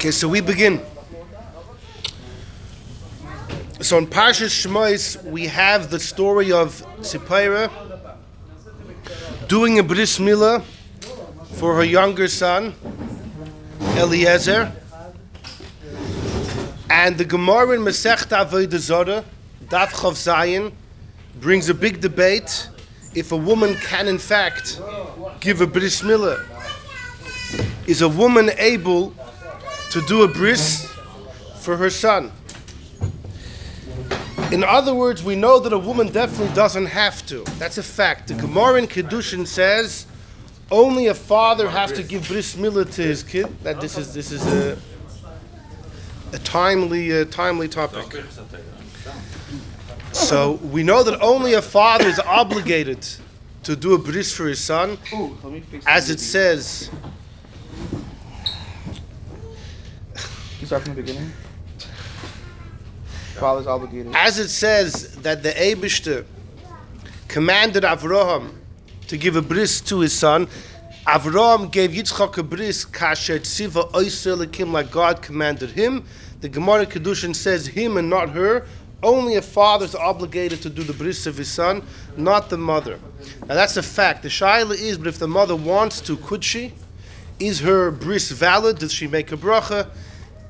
Okay, so we begin. So in Parshas Shmois, we have the story of Tzipora doing a bris milah for her younger son, Eliezer. And the Gemara in Masechta Avodah Daf Chav Zayin, brings a big debate if a woman can in fact give a bris milah. Is a woman able to do a bris for her son? In other words, we know that a woman definitely doesn't have to. That's a fact. The Gemara in Kedushin says only a father has to give bris milah to his kid. That this is this is a a timely uh, timely topic. So we know that only a father is obligated to do a bris for his son, as it says. Start from the beginning. Father's obligated. As it says that the Abishter commanded Avraham to give a bris to his son, Avraham gave Yitzchak a bris kasher tziva oiser lekim like God commanded him. The Gemara Kedushin says him and not her. Only a father is obligated to do the bris of his son, not the mother. Now that's a fact. The shaila is, but if the mother wants to, could she? Is her bris valid? Does she make a bracha?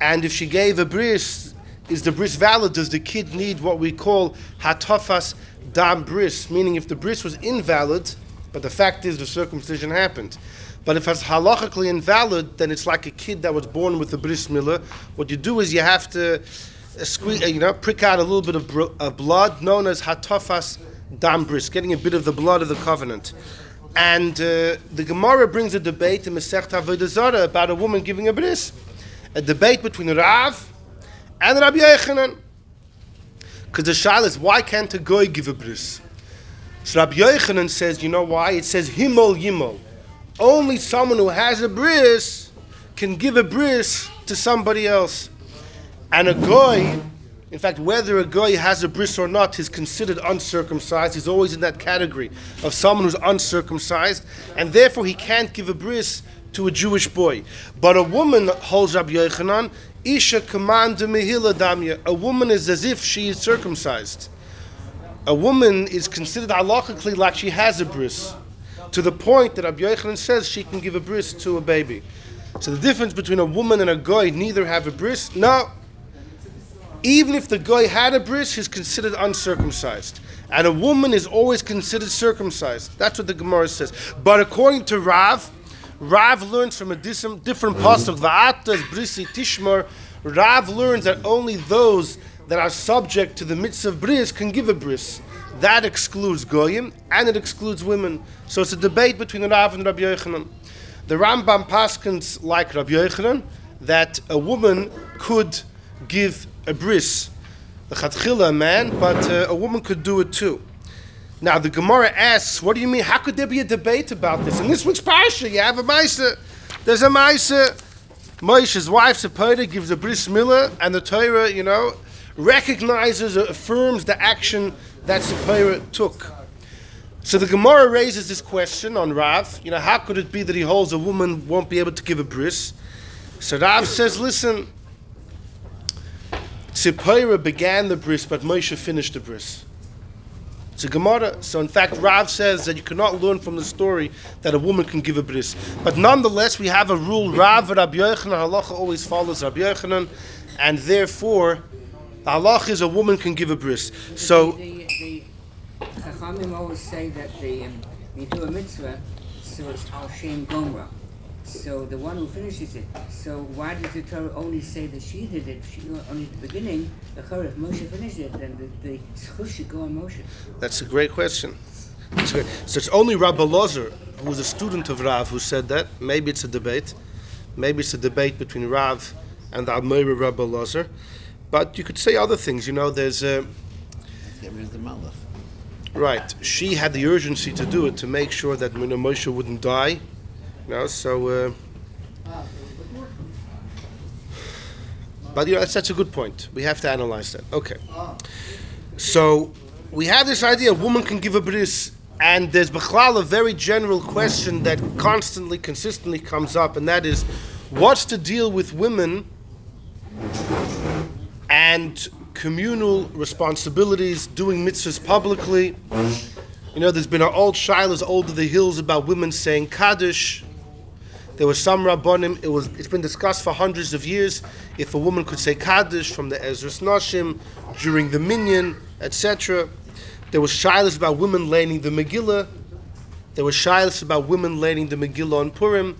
And if she gave a bris, is the bris valid? Does the kid need what we call hatafas dam bris? Meaning, if the bris was invalid, but the fact is the circumcision happened. But if it's halachically invalid, then it's like a kid that was born with the bris milah. What you do is you have to uh, squeeze, you know, prick out a little bit of, of blood, known as hatafas dam bris, getting a bit of the blood of the covenant. And uh, the Gemara brings a debate in Masechta Avodah about a woman giving a bris, a debate between Rav and Rabbi Yochanan. Because the shayla is, why can't a goy give a bris? So Rabbi Yochanan says, you know why? It says himol yimol. Only someone who has a bris can give a bris to somebody else. And a goy, in fact, whether a goy has a bris or not, is considered uncircumcised. He's always in that category of someone who's uncircumcised, and therefore he can't give a bris to a Jewish boy. But a woman holds Rabbi Yochanan, Isha command mehila damya. A woman is as if she is circumcised. A woman is considered halachically like she has a bris, to the point that Rabbi Yochanan says she can give a bris to a baby. So the difference between a woman and a guy neither have a bris. No. Even if the guy had a bris, he's considered uncircumcised. And a woman is always considered circumcised. That's what the Gemara says. But according to Rav, Rav learns from a dis- different pasuk. Va'atas brisi tishmar. Rav learns that only those that are subject to the mitzvah of bris can give a bris. That excludes goyim and it excludes women. So it's a debate between Rav and Rabbi Yochanan. The Rambam paskins like Rabbi Yochanan that a woman could give a bris, the chatchila man, but uh, a woman could do it too. Now the Gemara asks, "What do you mean? How could there be a debate about this?" In this week's parsha, you have a ma'isa. There's a ma'isa. Moshe's wife Tzipora gives a bris milah, and the Torah, you know, recognizes, or affirms the action that Tzipora took. So the Gemara raises this question on Rav. You know, how could it be that he holds a woman won't be able to give a bris? So Rav says, "Listen." Tzipora began the bris, but Moshe finished the bris. A Gemara. So in fact, Rav says that you cannot learn from the story that a woman can give a bris. But nonetheless, we have a rule. Rav Rabbi Yochanan halacha always follows Rabbi Yochanan, and therefore, the halacha is a woman can give a bris. So The, the Chachamim always say that the, um, do a mitzvah, so it's al shem gomra. So the one who finishes it. So why does the Torah only say that she did it? She uh, only at the beginning. The Torah, if Moshe finished it, then the, the zchus should go on Moshe. that's a great question. That's great. So it's only Rabbi Lozer, who was a student of Rav, who said that. Maybe it's a debate. Maybe it's a debate between Rav and the Amira Rabbi Lozer. But you could say other things. You know, there's a. Get rid of the malach. Right. She had the urgency to do it to make sure that Mina Moshe wouldn't die. Know, so. Uh, but you know, that's, that's a good point. We have to analyze that. Okay. So we have this idea: a woman can give a bris, and there's bechlal a very general question that constantly, consistently comes up, and that is, what's the deal with women and communal responsibilities, doing mitzvahs publicly. You know, there's been an old shilas over the hills about women saying Kaddish. There was some rabbonim. It was. It's been discussed for hundreds of years if a woman could say Kaddish from the Ezras Nashim during the Minyan, etc. There was shilas about women learning the Megillah. There was shilas about women learning the Megillah on Purim.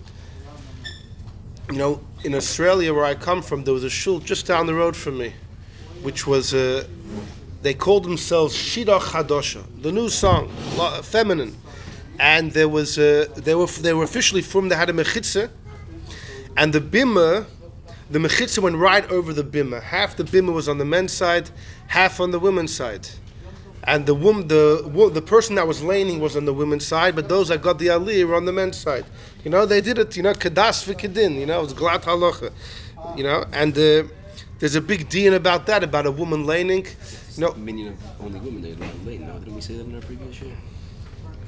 You know, in Australia, where I come from, there was a shul just down the road from me, which was uh, they called themselves Shira Chadosha, the new song, feminine, and there was uh, they were they were officially from they had a mechitza, and the bimah, the mechitza went right over the bimah. Half the bimah was on the men's side, half on the women's side. And the woman, the the person that was laning was on the women's side, but those that got the aliyah were on the men's side. You know, they did it. You know, kadas v'kedin. You know, it was glat halacha. You know, and uh, there's a big deal about that, about a woman laning. Know, Minyan of only women are lane. Now, didn't we say that in our previous year?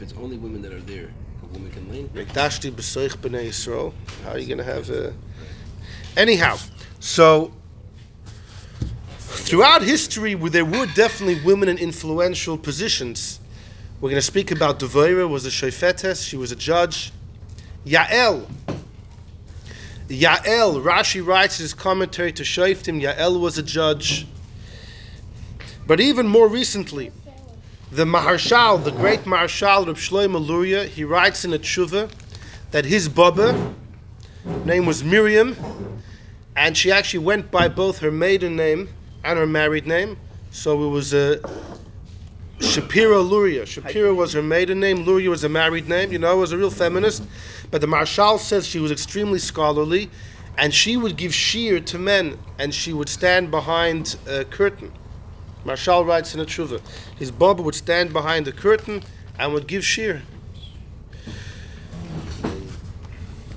It's only women that are there, a woman can. Mikdashti b'soich b'nei Yisrael. How are you going to have a... Anyhow, so throughout history, there were definitely women in influential positions. We're going to speak about Devorah was a shofetes. She was a judge. Yael. Yael. Rashi writes his commentary to Shoftim. Yael was a judge. But even more recently, the Maharshal, the great Maharshal Reb Shlomo Luria, he writes in a tshuva that his baba name was Miriam, and she actually went by both her maiden name and her married name. So it was uh, a Shapira Luria. Shapira was her maiden name. Luria was a married name. You know, was a real feminist. But the Marshal says she was extremely scholarly, and she would give shiur to men, and she would stand behind a curtain. Marshal writes in a tshuva, his baba would stand behind the curtain and would give shiur.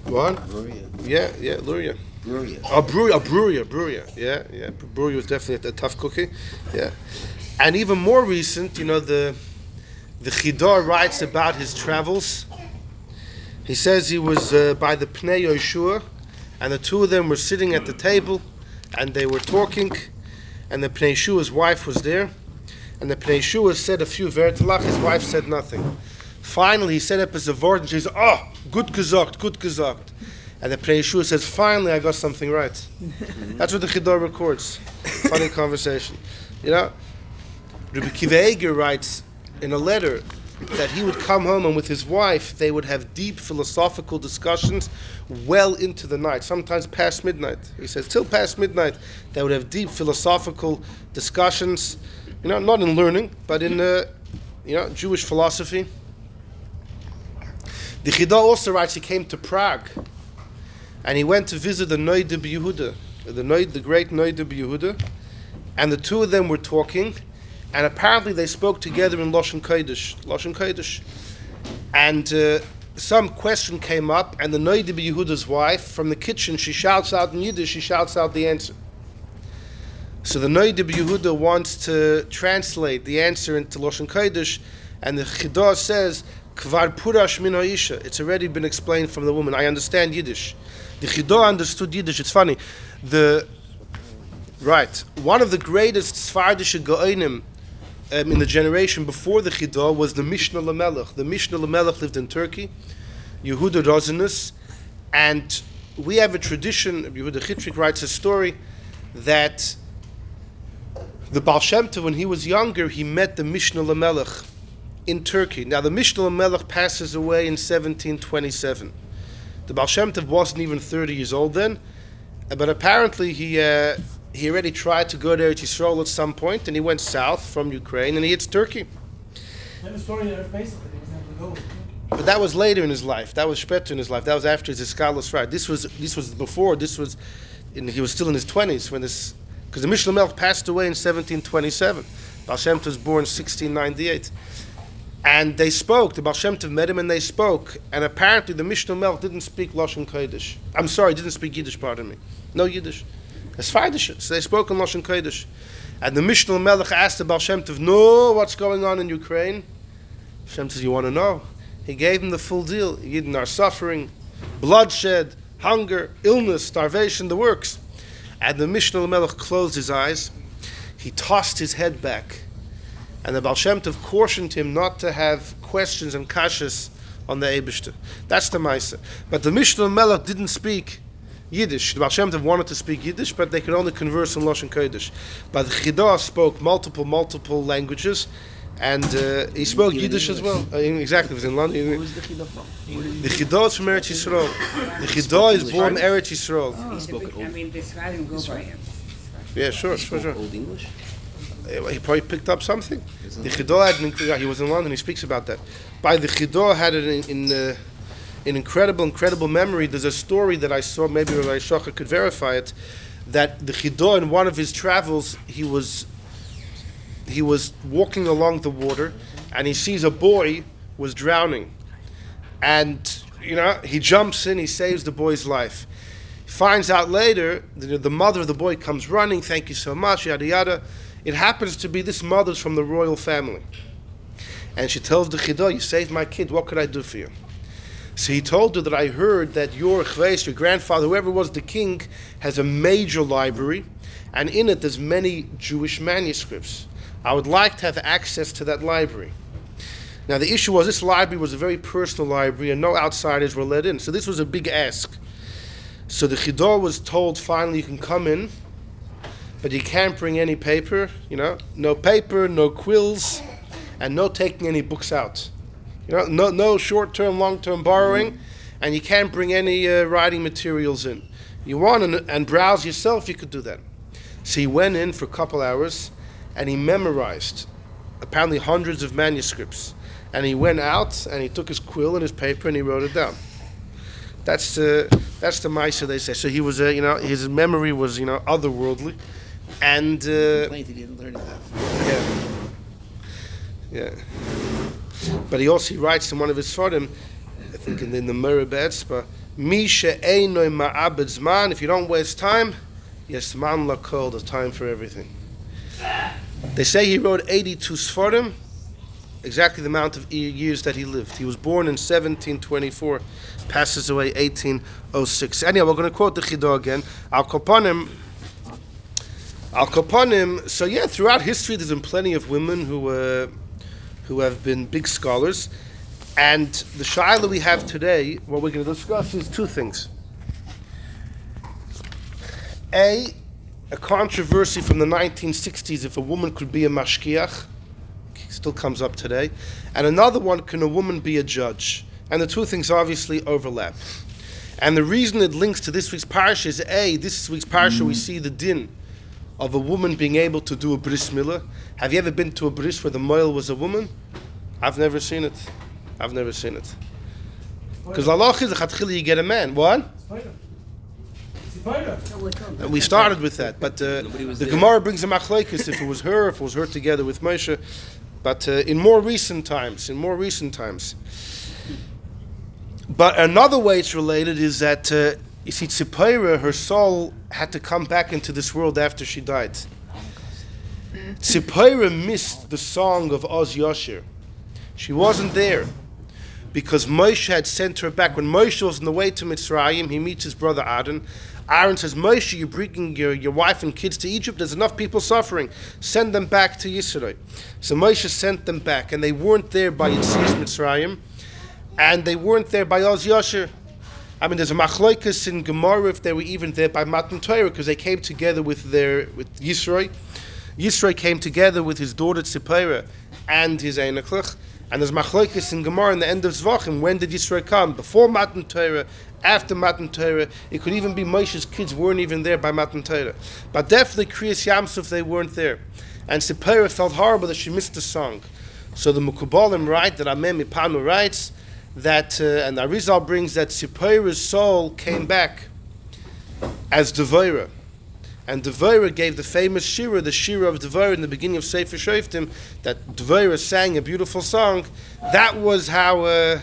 What? Bruria. Yeah, yeah, Luria. Bruria. Oh, Bruria, oh, Bruria, Bruria. Yeah, yeah. Bruria was definitely a, tough cookie. Yeah, and even more recent, you know, the the Chida writes about his travels. He says he was uh, by the Pnei Yoshua, and the two of them were sitting at the table, and they were talking, and the Pnei Yeshua's wife was there, and the Pnei Yeshua said a few vertelach. His wife said nothing. Finally, he set up his word, and she says, "Oh, good gesagt, good gesagt." And the Pnei Yeshua says, "Finally, I got something right." That's what the Chida records. Funny conversation, you know. Rabbi Kiva Eger writes in a letter that he would come home and with his wife they would have deep philosophical discussions well into the night, sometimes past midnight. He says till past midnight they would have deep philosophical discussions, you know, not in learning, but in uh, you know Jewish philosophy. The Chida also writes he came to Prague and he went to visit the Noid Yehuda, the Noid, the great Noid Yehuda, and the two of them were talking, and apparently they spoke together in Lashon Kodesh, Lashon Kodesh, and uh, some question came up, and the Noid de Yehuda's wife from the kitchen she shouts out in Yiddish, she shouts out the answer. So the Noid de Yehuda wants to translate the answer into Lashon Kodesh, and the Chidah says. Kvar purash min. It's already been explained from the woman. I understand Yiddish. The Chidah understood Yiddish. It's funny. The right one of the greatest Sfardish Gaonim um, in the generation before the Chidah was the Mishnah Lamelech. The Mishnah Lamelech lived in Turkey, Yehuda Rosanes, and we have a tradition. Yehuda Chitrik writes a story that the Baal Shem Tov, when he was younger, he met the Mishnah Lamelech in Turkey. Now, the Mishnah Lamelech passes away in 1727. The Baal Shem Tov wasn't even 30 years old then, but apparently he uh, he already tried to go to Eretz Yisrael at some point, and he went south from Ukraine, and he hits Turkey. Story there basically he was able to go. But that was later in his life. That was später in his life. That was after his Iskalos right. This was this was before. This was, in, he was still in his 20s when this, because the Mishnah Melech passed away in 1727. Baal Shem Tov was born in 1698. And they spoke. The Baal Shem Tov met him and they spoke. And apparently the Mishnah Melech didn't speak Lashon Kodesh. I'm sorry, didn't speak Yiddish, pardon me. No Yiddish. It's. So they spoke in Lashon Kodesh. And the Mishnah Melech asked the Baal Shem Tov, no, what's going on in Ukraine? Shem says, you want to know? He gave him the full deal. Yidden are suffering, bloodshed, hunger, illness, starvation, the works. And the Mishnah Melech closed his eyes. He tossed his head back. And the Baal Shem Tov cautioned him not to have questions and kashas on the Eibishter. That's the Maisa. But the Mishnah Melech didn't speak Yiddish. The Baal Shem Tov wanted to speak Yiddish, but they could only converse in Lashon Kodesh. But the Chidah spoke multiple, multiple languages, and uh, he spoke Even Yiddish as well. Uh, exactly, it was in Where London. was the Chidah from? Where The he- Chidah is from Eretz Yisrael. The Chidah is born in Eretz Yisrael. Oh, the spoke big- old- I mean, the Sfarim go by him. Yeah, sure, he sure, spoke sure. Old English? He probably picked up something. The Chidah had an, inc- yeah, he was in London. He speaks about that. By the Chidah had it in, in uh, an incredible, incredible memory. There's a story that I saw. Maybe Rabbi Shocha could verify it. That the Chidah in one of his travels, he was he was walking along the water, and he sees a boy was drowning, and you know he jumps in, he saves the boy's life. Finds out later, the, the mother of the boy comes running. Thank you so much, yada yada. It happens to be this mother's from the royal family, and she tells the Chidah, "You saved my kid. What could I do for you?" So he told her that I heard that your chves, your grandfather, whoever was the king, has a major library, and in it there's many Jewish manuscripts. I would like to have access to that library. Now the issue was this library was a very personal library, and no outsiders were let in. So this was a big ask. So the Chida was told finally you can come in, but you can't bring any paper. You know, no paper, no quills, and no taking any books out. You know, no, no short-term, long-term borrowing, and you can't bring any uh, writing materials in. You want and, and browse yourself, you could do that. So he went in for a couple hours, and he memorized apparently hundreds of manuscripts. And he went out and he took his quill and his paper and he wrote it down. That's the that's the Maisa they say. So he was, uh, you know, his memory was, you know, otherworldly, and uh, he didn't learn that. yeah, yeah. But he also writes in one of his forum, I think in, in the Etzba, Misha Einoi Ma'abed Zman. If you don't waste time, yes, man lakol. There's time for everything. They say he wrote 82 Sforim, exactly the amount of years that he lived. He was born in 1724, passes away 1806. Anyway, we're going to quote the Chidah again. Al Koponim, Al Koponim, so yeah, throughout history there's been plenty of women who, uh, who have been big scholars. And the Shaila we have today, what we're going to discuss is two things. A, a controversy from the 1960s if a woman could be a mashgiach, still comes up today, and another one can a woman be a judge? And the two things obviously overlap. And the reason it links to this week's parsha is A, this week's parsha we see the din of a woman being able to do a bris milah. Have you ever been to a bris where the moil was a woman? I've never seen it. I've never seen it. Because Allah is a you get a man. What? Spider. Spider. So we're And we started with that, but uh, the there. Gemara brings a machlekes if it was her, if it was her together with Moshe. But uh, in more recent times, in more recent times. But another way it's related is that uh, you see, Tzipora, her soul had to come back into this world after she died. Tzipora missed the song of Oz Yashir. She wasn't there because Moshe had sent her back. When Moshe was on the way to Mitzrayim, he meets his brother Aaron. Aaron says, Moshe, you're bringing your, your wife and kids to Egypt. There's enough people suffering. Send them back to Yisrael. So Moshe sent them back, and they weren't there by Yitzias Mitzrayim, and they weren't there by Oz Yashir. I mean, there's a machloikas in Gemara if they were even there by Matan Torah because they came together with their with Yisroi. Yisroi came together with his daughter Tzipora and his Einaklach. And there's machloikas in Gemara in the end of Zvachim. When did Yisroi come? Before Matan Torah, after Matan Torah. It could even be Moshe's kids weren't even there by Matan Torah. But definitely Kriyas Yamsuf, they weren't there. And Tzipora felt horrible that she missed the song. So the Mukubalim write that Amem Ipanu writes that, uh, and Arizal brings that Tzippora's soul came back as Devorah. And Devorah gave the famous Shira, the Shira of Devorah in the beginning of Sefer Shoftim, that Devorah sang a beautiful song. That was how, uh,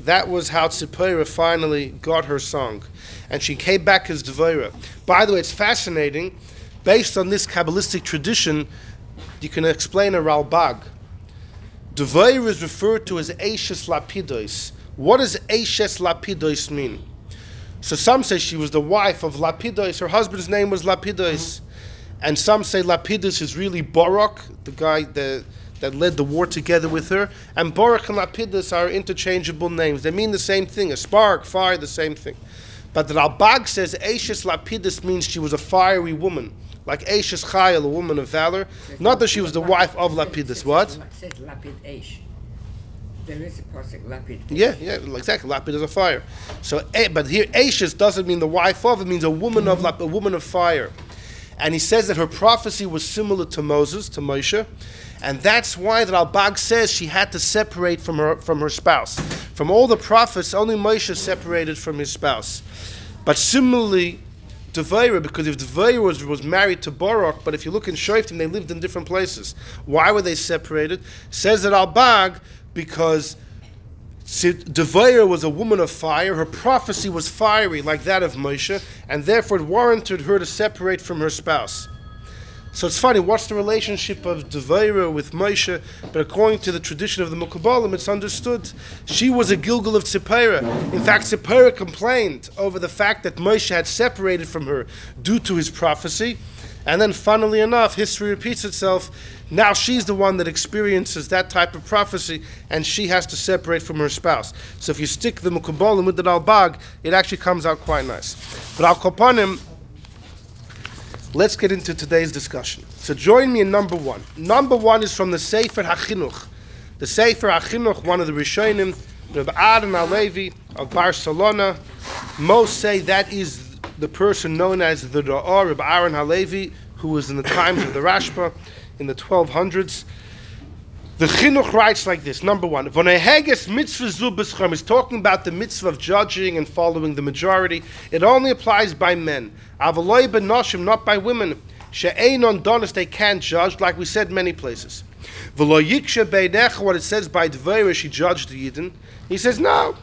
that was how Tzipporah finally got her song. And she came back as Devorah. By the way, it's fascinating. Based on this Kabbalistic tradition, you can explain a Ralbag. Devorah is referred to as Ashes Lapidos. What does Ashes Lapidos mean? So some say she was the wife of Lapidus. Her husband's name was Lapidus. Mm-hmm. And some say Lapidus is really Barak, the guy that, that led the war together with her. And Barak and Lapidus are interchangeable names. They mean the same thing. A spark, fire, the same thing. But the Ralbag says Ashes Lapidus means she was a fiery woman. Like Ashes Chayil, a woman of valor. Not that she was the wife of Lapidus. What? It says Lapid Eish. There is a pasuk Lapid. Eish. Yeah, yeah, exactly. Lapid is a fire. So, but here Ashes doesn't mean the wife of; it means a woman of lap, a woman of fire. And he says that her prophecy was similar to Moses, to Moshe, and that's why that Al-Bag says she had to separate from her from her spouse. From all the prophets, only Moshe separated from his spouse. But similarly, Devaira, because if Devaira was, was married to Barak, but if you look in Shoftim, they lived in different places. Why were they separated? Says that Al-Bag because Devaira was a woman of fire. Her prophecy was fiery, like that of Moshe, and therefore it warranted her to separate from her spouse. So it's funny, what's the relationship of Devaira with Moshe? But according to the tradition of the Mukabalim, it's understood. She was a Gilgul of Tzipora. In fact, Tzipora complained over the fact that Moshe had separated from her due to his prophecy. And then, funnily enough, history repeats itself. Now she's the one that experiences that type of prophecy, and she has to separate from her spouse. So if you stick the Mukabalim with the Ralbag, it actually comes out quite nice. But Al Kopanim, let's get into today's discussion. So join me in number one. Number one is from the Sefer HaChinuch. The Sefer HaChinuch, one of the Rishonim, Rabbi Aaron Alevi of Barcelona. Most say that is the person known as the Ra'ah, Rabbi Aaron Halevi, who was in the times of the Rashba in the 1200s. The Chinuch writes like this number one, Voneheges mitzvah zu b'schem is talking about the mitzvah of judging and following the majority. It only applies by men. Avaloi benoshim, not by women. She'einon donis, they can't judge, like we said many places. V'lo yikshe beinecha, what it says by Dveira, she judged the Yidden. He says, no.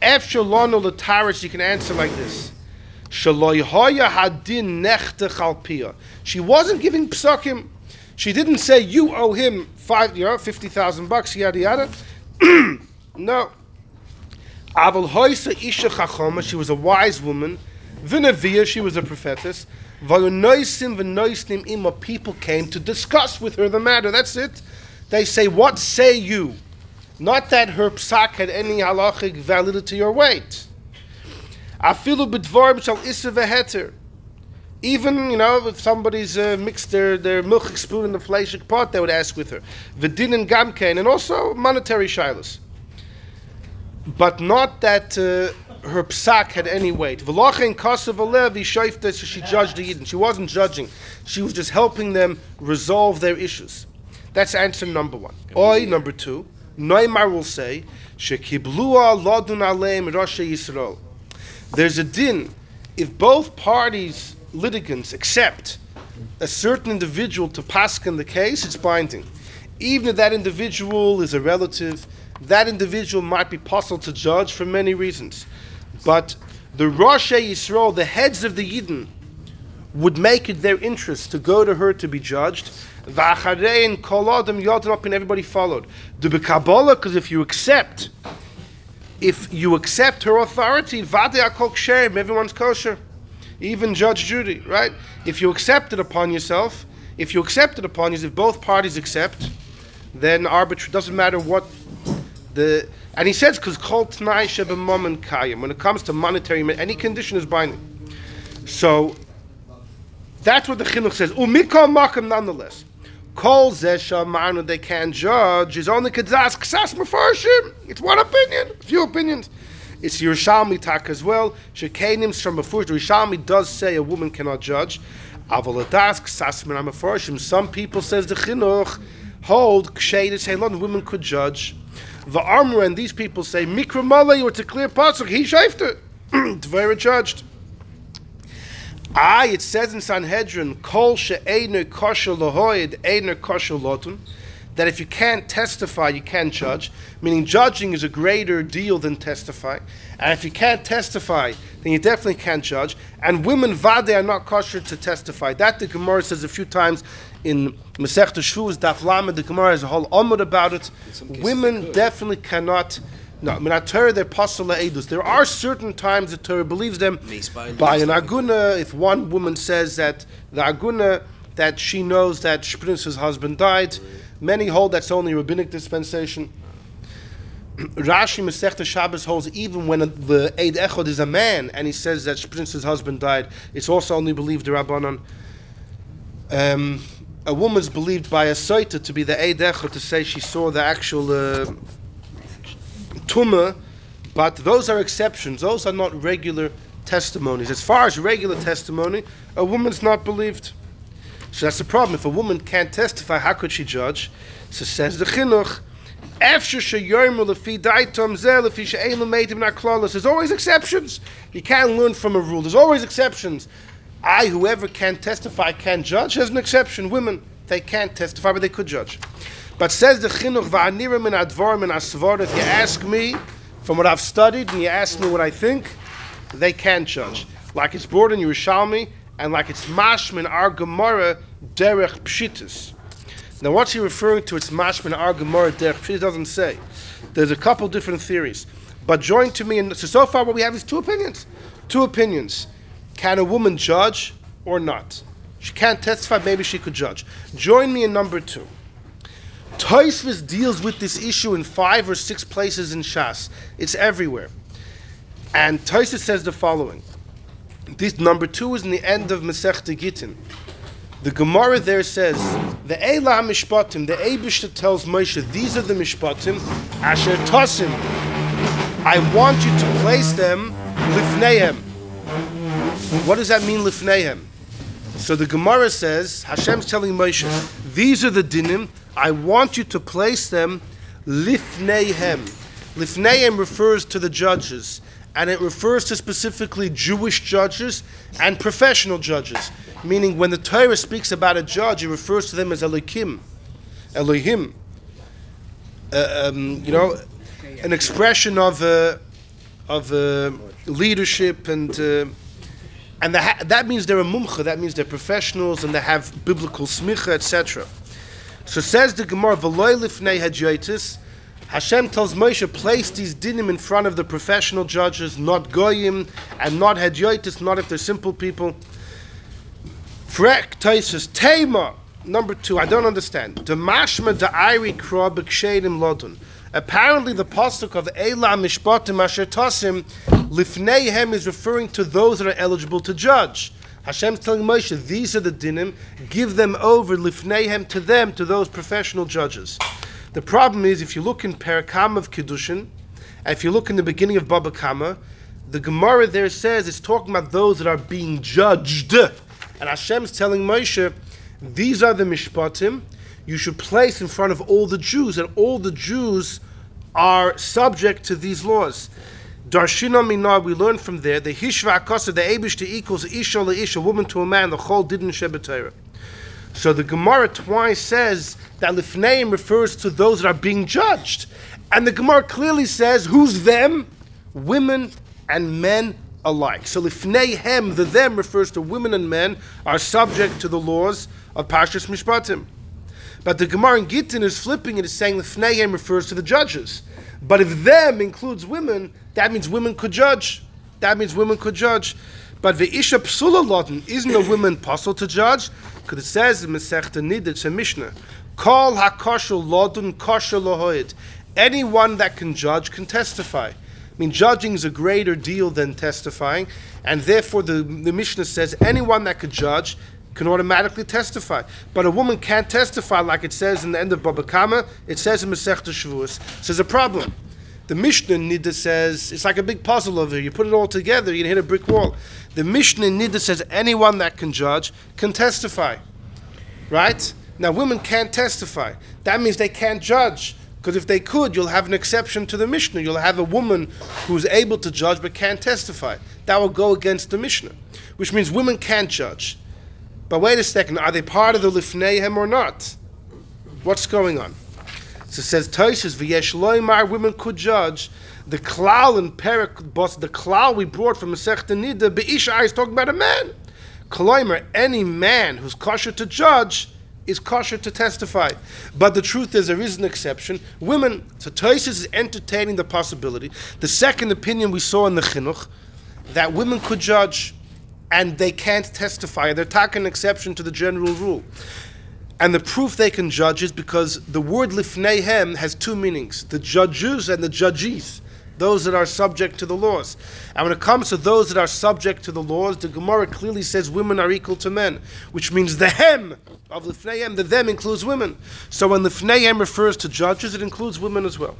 Lono l'taris, you can answer like this. She wasn't giving psukim. She didn't say you owe him five, you know, fifty thousand bucks, yada yada. no. Aval hoisa isha chachoma. She was a wise woman. Vinavia. She was a prophetess. Vayunoisim v'noisnim ima. People came to discuss with her the matter. That's it. They say, "What say you?" Not that her psak had any halachic validity or weight. Afilu b'dvarim shall isa v'heter. Even, you know, if somebody's uh, mixed their, their milk spoon in the fleishik pot, they would ask with her. V'din and gamkein, and also monetary shilas. But not that uh, her psak had any weight. V'lochein kasav alevi shoifta, so she judged the Eden. She wasn't judging. She was just helping them resolve their issues. That's answer number one. Oi, number two. Neymar will say, Shekiblua lodun aleim Rosh Yisrael. There's a din if both parties, litigants, accept a certain individual to paskin the case, it's binding. Even if that individual is a relative, that individual might be possible to judge for many reasons. But the Rosh Yisrael, the heads of the Yidden, would make it their interest to go to her to be judged. V'acharein kol adam and everybody followed. The Kabbalah, because if you accept if you accept her authority, everyone's kosher. Even Judge Judy, right? If you accept it upon yourself, if you accept it upon yourself, if both parties accept, then arbitration doesn't matter what the and he says because kol tnai shebemom kayim when it comes to monetary any condition is binding. So that's what the chinuch says. Umikol makam nonetheless. Kol zesha they can't judge is only kadzas ksas. It's one opinion, few opinions. It's Yerushalmi tak as well. Shekenims from Mefurish. Yerushalmi does say a woman cannot judge. Avoladas ksas mefarshim. Some people says the chinuch hold kshay to say women could judge. The armor and these people say mikra malay or to clear pasuk. He it. Very judged. Ah, it says in Sanhedrin, Kol she'ener kosher lohoid, einer kosher lotun, that if you can't testify, you can't judge, meaning judging is a greater deal than testifying. And if you can't testify, then you definitely can't judge. And women vade are not kosher to testify. That the Gemara says a few times in Masech Shvuz, Daf Lamed, the Gemara has a whole omud about it. some cases they Women definitely cannot No, I Minat Torah, they're Pasal Edus. There are certain times the Torah believes them by by an. Aguna. If one woman says that the Aguna, that she knows that Shprince's husband died, many hold that's only rabbinic dispensation. Rashi Masechta Shabbos holds even when the Eid Echod is a man and he says that Prince's husband died, it's also only believed the Rabbanon. Um, a woman's believed by a Saita to be the Eid Echod to say she saw the actual uh, Tumah, but those are exceptions. Those are not regular testimonies. As far as regular testimony, a woman's not believed. So that's the problem. If a woman can't testify, how could she judge? So says the Chinuch. There's always exceptions. You can't learn from a rule. There's always exceptions. I, whoever can testify, can judge. There's an exception. Women, they can't testify, but they could judge. But says the chinuch. If you ask me from what I've studied and you ask me what I think, they can judge. Like it's brought in Yerushalmi and like it's mashmin our Gemara derech pshitis. Now, what's he referring to? It's mashmin our Gemara derech pshitis. Doesn't say. There's a couple different theories, but join to me. And so so far, what we have is two opinions. Two opinions. Can a woman judge or not? She can't testify. Maybe she could judge. Join me in number two. Toisvis deals with this issue in five or six places in Shas. It's everywhere. And Toisvis says the following. This number two is in the end of Masechta Gittin. The Gemara there says, the Eila Mishpatim, the Abishta tells Moshe, these are the Mishpatim, Asher Tosim. I want you to place them Lifnehem. What does that mean, Lifnehem? So the Gemara says, Hashem's telling Moshe, these are the dinim, I want you to place them Lifnehem. Lifnehem refers to the judges, and it refers to specifically Jewish judges and professional judges. Meaning, when the Torah speaks about a judge, it refers to them as Elohim. Elohim. Uh, um, you know, an expression of, uh, of uh, leadership and. Uh, and ha- that means they're a mumcha, that means they're professionals and they have biblical smicha, etc. So says the Gemara, Hashem tells Moshe, place these dinim in front of the professional judges, not goyim, and not hadyotis, not if they're simple people. Frek Taisus, Tema, number two, I don't understand. The mashma da'iri kra b'kshedim lodun. Apparently, the pasuk of Eila Mishpatim Asher Tosim Lifneihem is referring to those that are eligible to judge. Hashem's telling Moshe, these are the dinim, give them over Lifneihem to them, to those professional judges. The problem is, if you look in Parakam of Kiddushin, if you look in the beginning of Baba Kama, the Gemara there says it's talking about those that are being judged. And Hashem's telling Moshe, these are the mishpatim you should place in front of all the Jews, and all the Jews are subject to these laws. Darshina Minar, we learn from there, the Hishva Akasa, the Abish to equals Isha Isha, woman to a man, the whole didn't Shebetera. So the Gemara twice says that Lifneim refers to those that are being judged. And the Gemara clearly says, who's them? Women and men alike. So Lifneihem, the them refers to women and men, are subject to the laws of Pashas Mishpatim. But the Gemara in Gittin is flipping it, is saying Lifneihem refers to the judges. But if them includes women, that means women could judge. That means women could judge. But the Isha Psula Lotin isn't a woman possible to judge? Because it says in Masechta Nid, it's a Mishnah. Call Hakosher Lodun Kosher Lohoid. Anyone that can judge can testify. I mean, judging is a greater deal than testifying, and therefore the, the Mishnah says anyone that could judge can automatically testify. But a woman can't testify like it says in the end of Baba Kama. It says in Masechta Shavuos. So there's a problem. The Mishnah Nida says it's like a big puzzle over here. You put it all together, you hit a brick wall. The Mishnah Nida says anyone that can judge can testify. Right? Now women can't testify. That means they can't judge. Because if they could, you'll have an exception to the Mishnah. You'll have a woman who's able to judge but can't testify. That will go against the Mishnah. Which means women can't judge. But wait a second, are they part of the Lifneihem or not? What's going on? So it says Taishas v'yesh loymar women could judge the klal and perik bos the klal we brought from Masechta Nida be'isha is talking about a man. Kloimer any man who's kosher to judge is kosher to testify. But the truth is, there is an exception. Women, so Toises is entertaining the possibility. The second opinion we saw in the Chinuch, that women could judge and they can't testify. They're taking an exception to the general rule. And the proof they can judge is because the word lifneihem has two meanings the judges and the judges, those that are subject to the laws. And when it comes to those that are subject to the laws, the Gemara clearly says women are equal to men, which means the hem of lifneihem, the them includes women. So when lifneihem refers to judges, it includes women as well.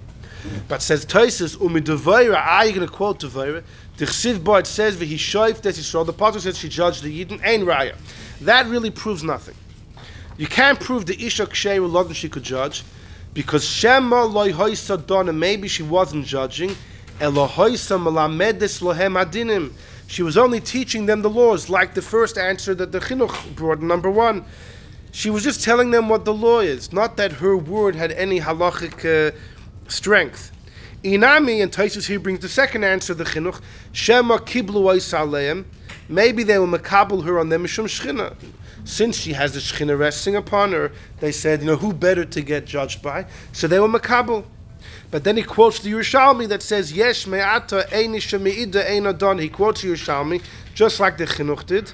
But says Taisus, umi devaira, are ah, you going to quote devaira? The Chsiv Bar, it says, shoif des Yisrael, the Pasuk says she judged the Yidden, ein raya. That really proves nothing. You can't prove the Isha Ksheru Lodin she could judge, because Shema loy hoisa dona, maybe she wasn't judging, elo hoisa malamedes lohem adinim. She was only teaching them the laws, like the first answer that the Chinuch brought, number one. She was just telling them what the law is, not that her word had any halachic uh, strength. Inami and Taisus here brings the second answer, the chinuch. Shema kiblu. Maybe they will makabel her on them mishum shchina. Since she has the shchina resting upon her, they said, you know, who better to get judged by? So they were makabel. But then he quotes the Yerushalmi that says, Yesh me'ata eini shemi'ida ein adon. He quotes Yerushalmi, just like the chinuch did.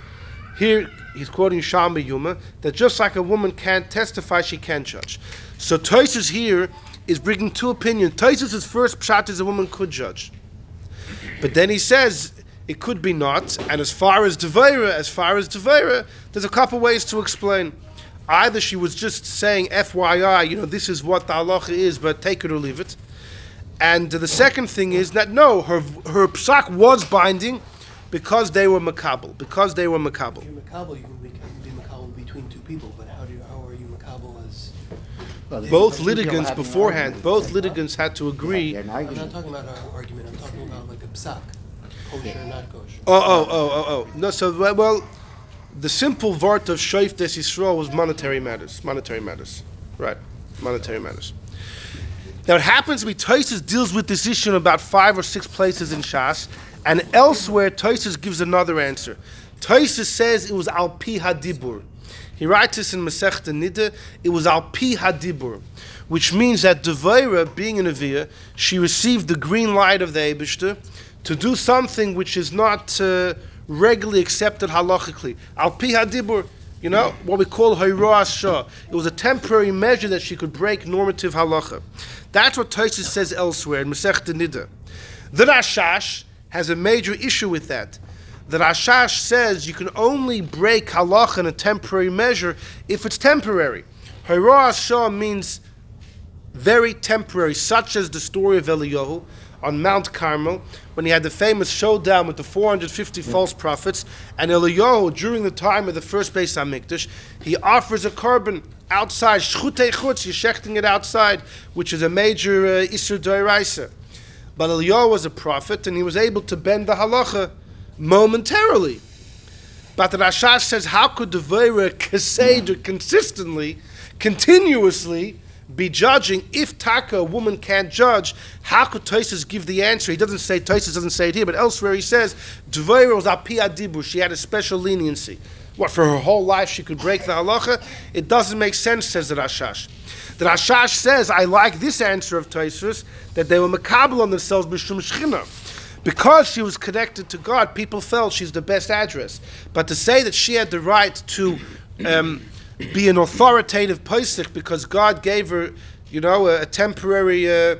Here he's quoting Shalmi Yuma, that just like a woman can't testify, she can judge. So Taisus here is bringing two opinions. Taisus' first pshat is a woman could judge. But then he says it could be not. And as far as Devaira, as far as Devaira, there's a couple ways to explain. Either she was just saying FYI, you know, this is what the halacha is, but take it or leave it. And the second thing is that no, her her psak was binding because they were makabel, because they were makabel. If you're Makabal, you can be, you be Makabal between two people, but how do you, how are you Makabal as? Both litigants beforehand, both litigants had to agree. I'm not talking about an argument, I'm talking about like a psak, kosher, not kosher. Oh, oh, oh, oh, oh. No, so well, the simple vart of Shaif Des Yisrael was monetary matters. Monetary matters, right? Monetary matters. Now it happens to be Toises deals with this issue in about five or six places in Shas, and elsewhere Toises gives another answer. Toises says it was al pi hadibur. He writes this in Masechta Nida. It was al pi hadibur, which means that Devaira, being an Avia, she received the green light of the Eibishter to do something which is not uh, regularly accepted halachically. Al pi hadibur, you know, what we call hayroas shah. It was a temporary measure that she could break normative halacha. That's what Tosis says elsewhere in Masechta Nida. The Rashash has a major issue with that. The Rashash says you can only break halacha in a temporary measure if it's temporary. Hayroas shah means very temporary, such as the story of Eliyahu on Mount Carmel, when he had the famous showdown with the 450 false prophets, and Eliyahu, during the time of the first Beis Hamikdash, he offers a korban outside, shchutei chutz, he's shechting it outside, which is a major uh, Isur Doiraisa. But Eliyahu was a prophet, and he was able to bend the halacha momentarily. But the Rashash says, how could the Veira Keseder consistently, continuously, be judging. If taka a woman can't judge how could Tosis give the answer? He doesn't say Tosis doesn't say it here but elsewhere he says Dvaira was apia dibu she had a special leniency. What for her whole life she could break the halacha? It doesn't make sense says the Rashash. The Rashash says I like this answer of Tosis that they were makabel on themselves b'shum shchina. Because she was connected to God people felt she's the best address. But to say that she had the right to um, be an authoritative posik because God gave her, you know, a, a temporary uh,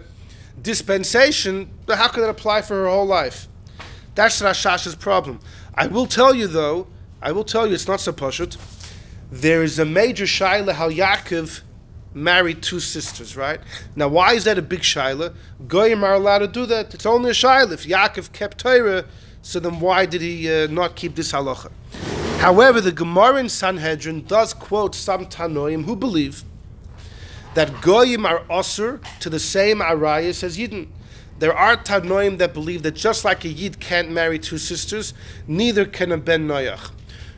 dispensation. But how could that apply for her whole life? That's Rashash's problem. I will tell you though. I will tell you it's not so pashut. There is a major shaila how Yaakov married two sisters, right? Now, why is that a big shaila? Goyim are allowed to do that. It's only a shaila. If Yaakov kept Torah, so then why did he uh, not keep this halacha? However, the Gemara in Sanhedrin does quote some Tanoim who believe that Goyim are osir to the same arayas as Yidden. There are Tanoim that believe that just like a Yid can't marry two sisters, neither can a Ben Noach.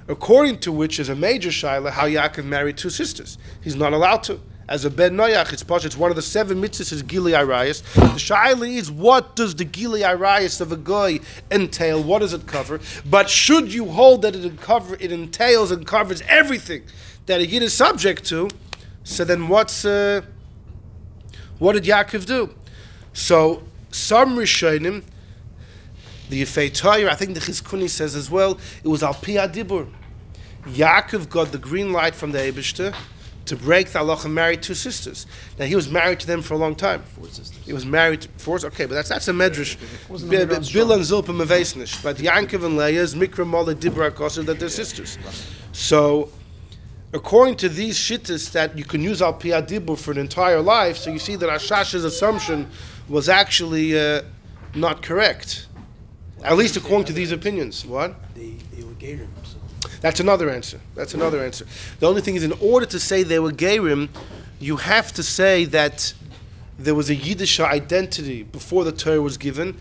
According to which is a major shaila how Yaakov married two sisters. He's not allowed to. As a ben noyach. It's posh. It's one of the seven mitzvahs is gili arayis. The shaila is what does the gili arayis of a guy entail? What does it cover? But should you hold that it cover it entails and covers everything that a yid is subject to, so then what's uh, what did Yaakov do? So some rishonim, the Yefei Torah, I think the Chizkuni says as well, it was al pi adibur. Yaakov got the green light from the Eibishter to break the halacha and marry two sisters. Now he was married to them for a long time. Four sisters. He was married to four. Okay, but that's that's a medrash. Wasn't Bi- the Bill and Zilpa Mavesnish, but Yankov and Leah's Mikra Mola Dibra Kosa that they're sisters. So, according to these shittas that you can use al piyad dibur for an entire life, so you see that Ashash's assumption was actually uh, not correct. At least according to these opinions. What? They, they were Gerim, so. That's another answer. That's another answer. The only thing is, in order to say they were Gerim, you have to say that there was a Yiddish identity before the Torah was given.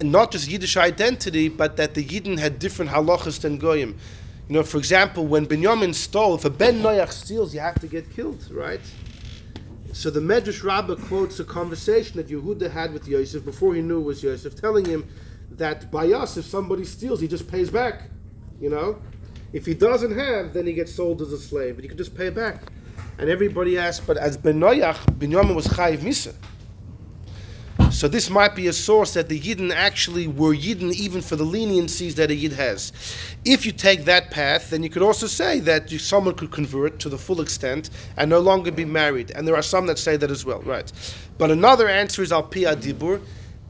And not just Yiddish identity, but that the Yidden had different halachas than Goyim. You know, for example, when Binyamin stole, if a Ben Noach steals, you have to get killed, right? So the Medrash Rabbah quotes a conversation that Yehuda had with Yosef before he knew it was Yosef, telling him that by us, if somebody steals, he just pays back. You know, if he doesn't have, then he gets sold as a slave, but he could just pay back. And everybody asked, but as Ben Noach, Binyamin was Chayiv Misa. So this might be a source that the Yidden actually were Yidden even for the leniencies that a Yid has. If you take that path, then you could also say that you, someone could convert to the full extent and no longer be married. And there are some that say that as well, right? But another answer is Al Pi Adibur,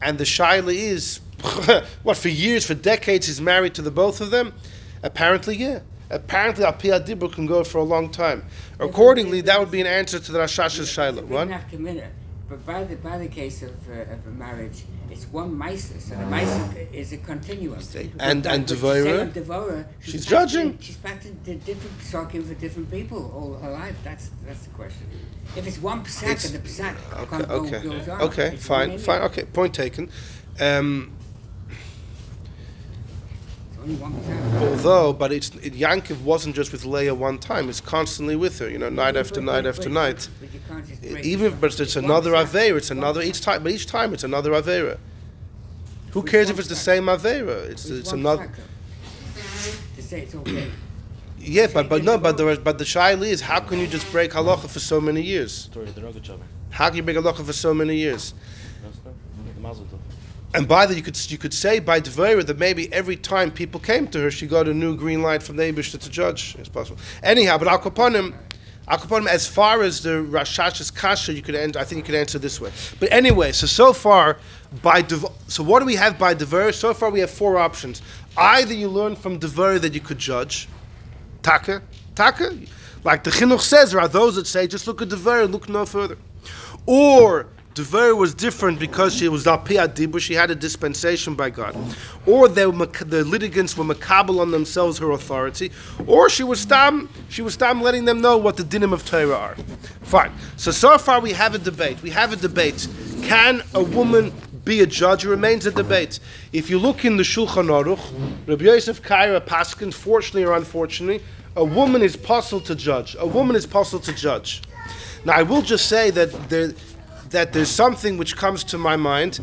and the Shaila is, what, for years, for decades, he's married to the both of them? Apparently, yeah. Apparently, Al Pi Adibur can go for a long time. Accordingly, that would be an answer to the Rashash's Shaila. We didn't have to but by the by the case of, uh, of a marriage, it's one Meiser, so the Meiser is a continuum. And- and but Devorah? say Devorah, She's back judging. To, she's back to the different psakim for different people all her life. That's that's the question. If it's one psak and the psak Okay, okay, goes on, okay, fine, fine, okay, point taken. Um, only one psak. although, but it's it, Yankov wasn't just with Leah one time; it's constantly with her, you know, night after But- night but- after but- night. But you can't just break Even it. if but it's one another psak. avera, it's another each time, but each time it's another avera. Who Which cares one if it's the psak? same avera? It's It's it's one another. psak. To say it's okay. Yeah, but but no, but the but the shaila is how can you just break halacha for so many years? Story of the Rogachover. How can you break halacha for so many years? That's the the Mazel Tov. And by that, you could you could say by Dvera that maybe every time people came to her, she got a new green light from the Eibush to judge. It's possible. Anyhow, but Akoponim, Akoponim, as far as the Rashash's kasha, you could end. I think you could answer this way. But anyway, so so far by Dev, so what do we have by Dvera? So far we have four options. Either you learn from Dvera that you could judge, Taka, Taka, like the Chinuch says, there are those that say just look at Dvera, look no further, or Dever was different because she was Alpia Dibur, she had a dispensation by God. Or the litigants were makabel on themselves her authority. Or she was stam, she was stam letting them know what the dinim of Torah are. Fine. So, so far we have a debate. We have a debate. Can a woman be a judge? It remains a debate. If you look in the Shulchan Aruch, Rabbi Yosef Kaira Paskin, fortunately or unfortunately, a woman is possible to judge. A woman is possible to judge. Now, I will just say that there, that there's something which comes to my mind.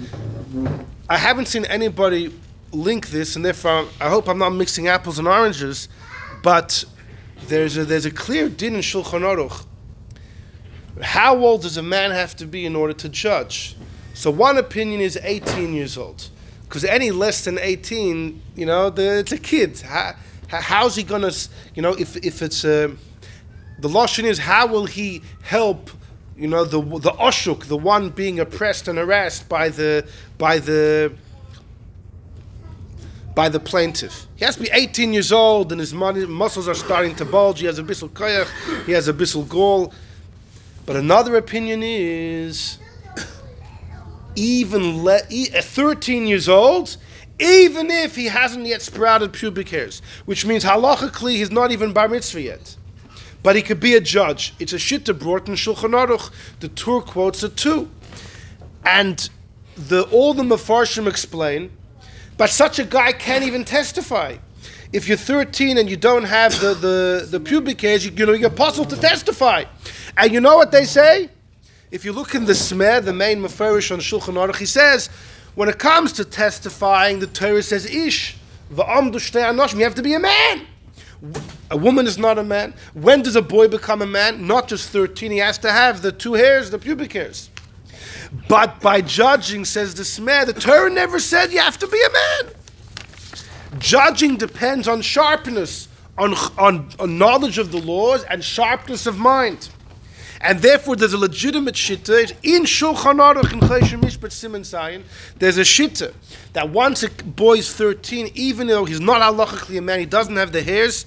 I haven't seen anybody link this, and therefore I hope I'm not mixing apples and oranges. But there's a, there's a clear din in Shulchan Aruch. How old does a man have to be in order to judge? So one opinion is 18 years old, because any less than 18, you know, the, it's a kid. How, how- how's he gonna, you know, if if it's a the lashon is how will he help you know the the oshuk the one being oppressed and harassed by the by the by the plaintiff. He has to be 18 years old and his muscles are starting to bulge. He has a bissel koyach he has a bissel gall. But another opinion is even le- e- at 13 years old even if he hasn't yet sprouted pubic hairs which means halachically he's not even bar mitzvah yet but he could be a judge. It's a shitta brought in Shulchan Aruch. The Tur quotes it too, and the all the Mefarshim explain. But such a guy can't even testify if you're 13 and you don't have the, the, the pubic hairs, you, you know, you're puzzled to testify. And you know what they say? If you look in the Smer, the main Meferish on Shulchan Aruch, he says, when it comes to testifying, the Torah says, Ish, you have to be a man. A woman is not a man. When does a boy become a man? Not just 13, he has to have the two hairs, the pubic hairs. But by judging, says the Smer, the Torah never said you have to be a man. Judging depends on sharpness, on, on, on knowledge of the laws, and sharpness of mind. And therefore, there's a legitimate shitta in Shulchan Aruch in Choshen Mishpat Simon Sayin. There's a shitta that once a boy's 13, even though he's not halachically a man, he doesn't have the hairs,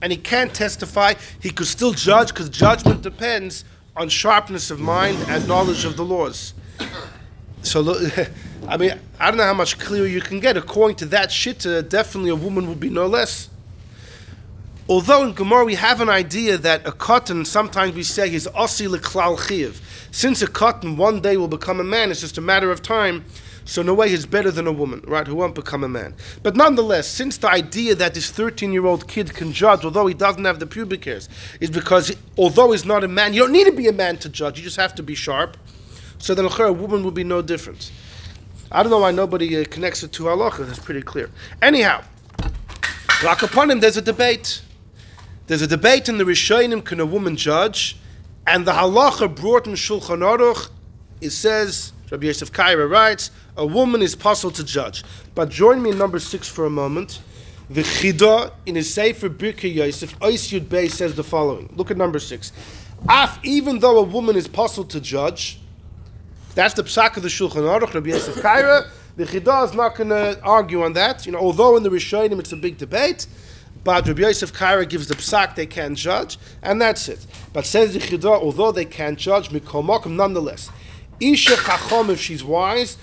and he can't testify, he could still judge because judgment depends on sharpness of mind and knowledge of the laws. So, I mean, I don't know how much clearer you can get. According to that shitta, definitely a woman would be no less. Although in Gemara we have an idea that a cotton, sometimes we say, is osi leklal chiv. Since a cotton one day will become a man, it's just a matter of time. So in a way, he's better than a woman, right? Who won't become a man. But nonetheless, since the idea that this 13-year-old kid can judge, although he doesn't have the pubic hairs, is because although he's not a man, you don't need to be a man to judge. You just have to be sharp. So then a woman would be no different. I don't know why nobody uh, connects it to halacha. That's pretty clear. Anyhow, like upon him, there's a debate. There's a debate in the Rishonim, can a woman judge? And the halacha brought in Shulchan Aruch, it says, Rabbi Yosef Kaira writes, a woman is possible to judge. But join me in number six for a moment. The Chida in his Sefer Birkei Yosef, Ois Yud Bey says the following. Look at number six. Af, even though a woman is possible to judge, that's the psak of the Shulchan Aruch, Rabbi Yosef Kaira. The Chida is not going to argue on that. You know, although in the Rishonim it's a big debate, but Rabbi Yosef Kaira gives the psak they can't judge, and that's it. But says the Chida, although they can't judge, mikomokim nonetheless. Isha chachom, if she's wise,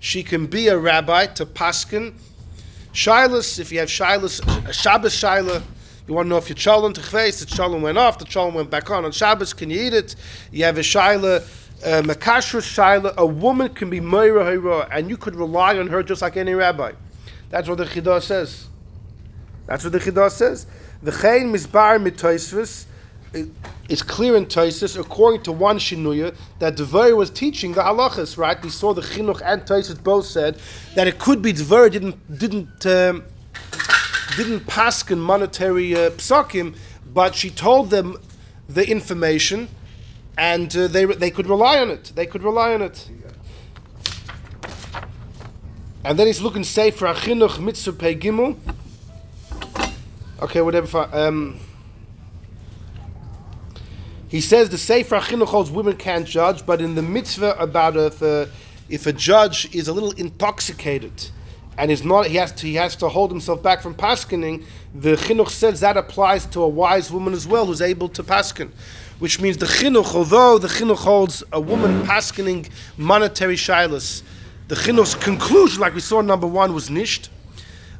she can be a rabbi to paskin. Shilas, if you have shilas, Shabbos shilah, you want to know if your cholon to chveis, the cholon went off, the cholon went back on. On Shabbos, can you eat it? You have a shilah, uh, a makashra shilah, a woman can be meira and you could rely on her just like any rabbi. That's what the Chidah says. That's what the Chidah says. The Chayin Mizbar Mitoisvis, it's clear in Taisus, according to one Shinuya, that Dveri was teaching the halachas, right? We saw the Chinuch and Taisus both said that it could be Dveri didn't didn't um, didn't paskin monetary uh, psakim, but she told them the information, and uh, they they could rely on it. They could rely on it. And then he's looking safe for Achinuch Mitzvah Pei Gimel. Okay, whatever. Um, he says the Sefer Achinuch holds women can't judge, but in the mitzvah about if a, if a judge is a little intoxicated and is not, he has to, he has to hold himself back from paskening. The chinuch says that applies to a wise woman as well who's able to pasken, which means the chinuch, although the chinuch holds a woman paskening monetary shilas, the chinuch's conclusion, like we saw number one, was nisht.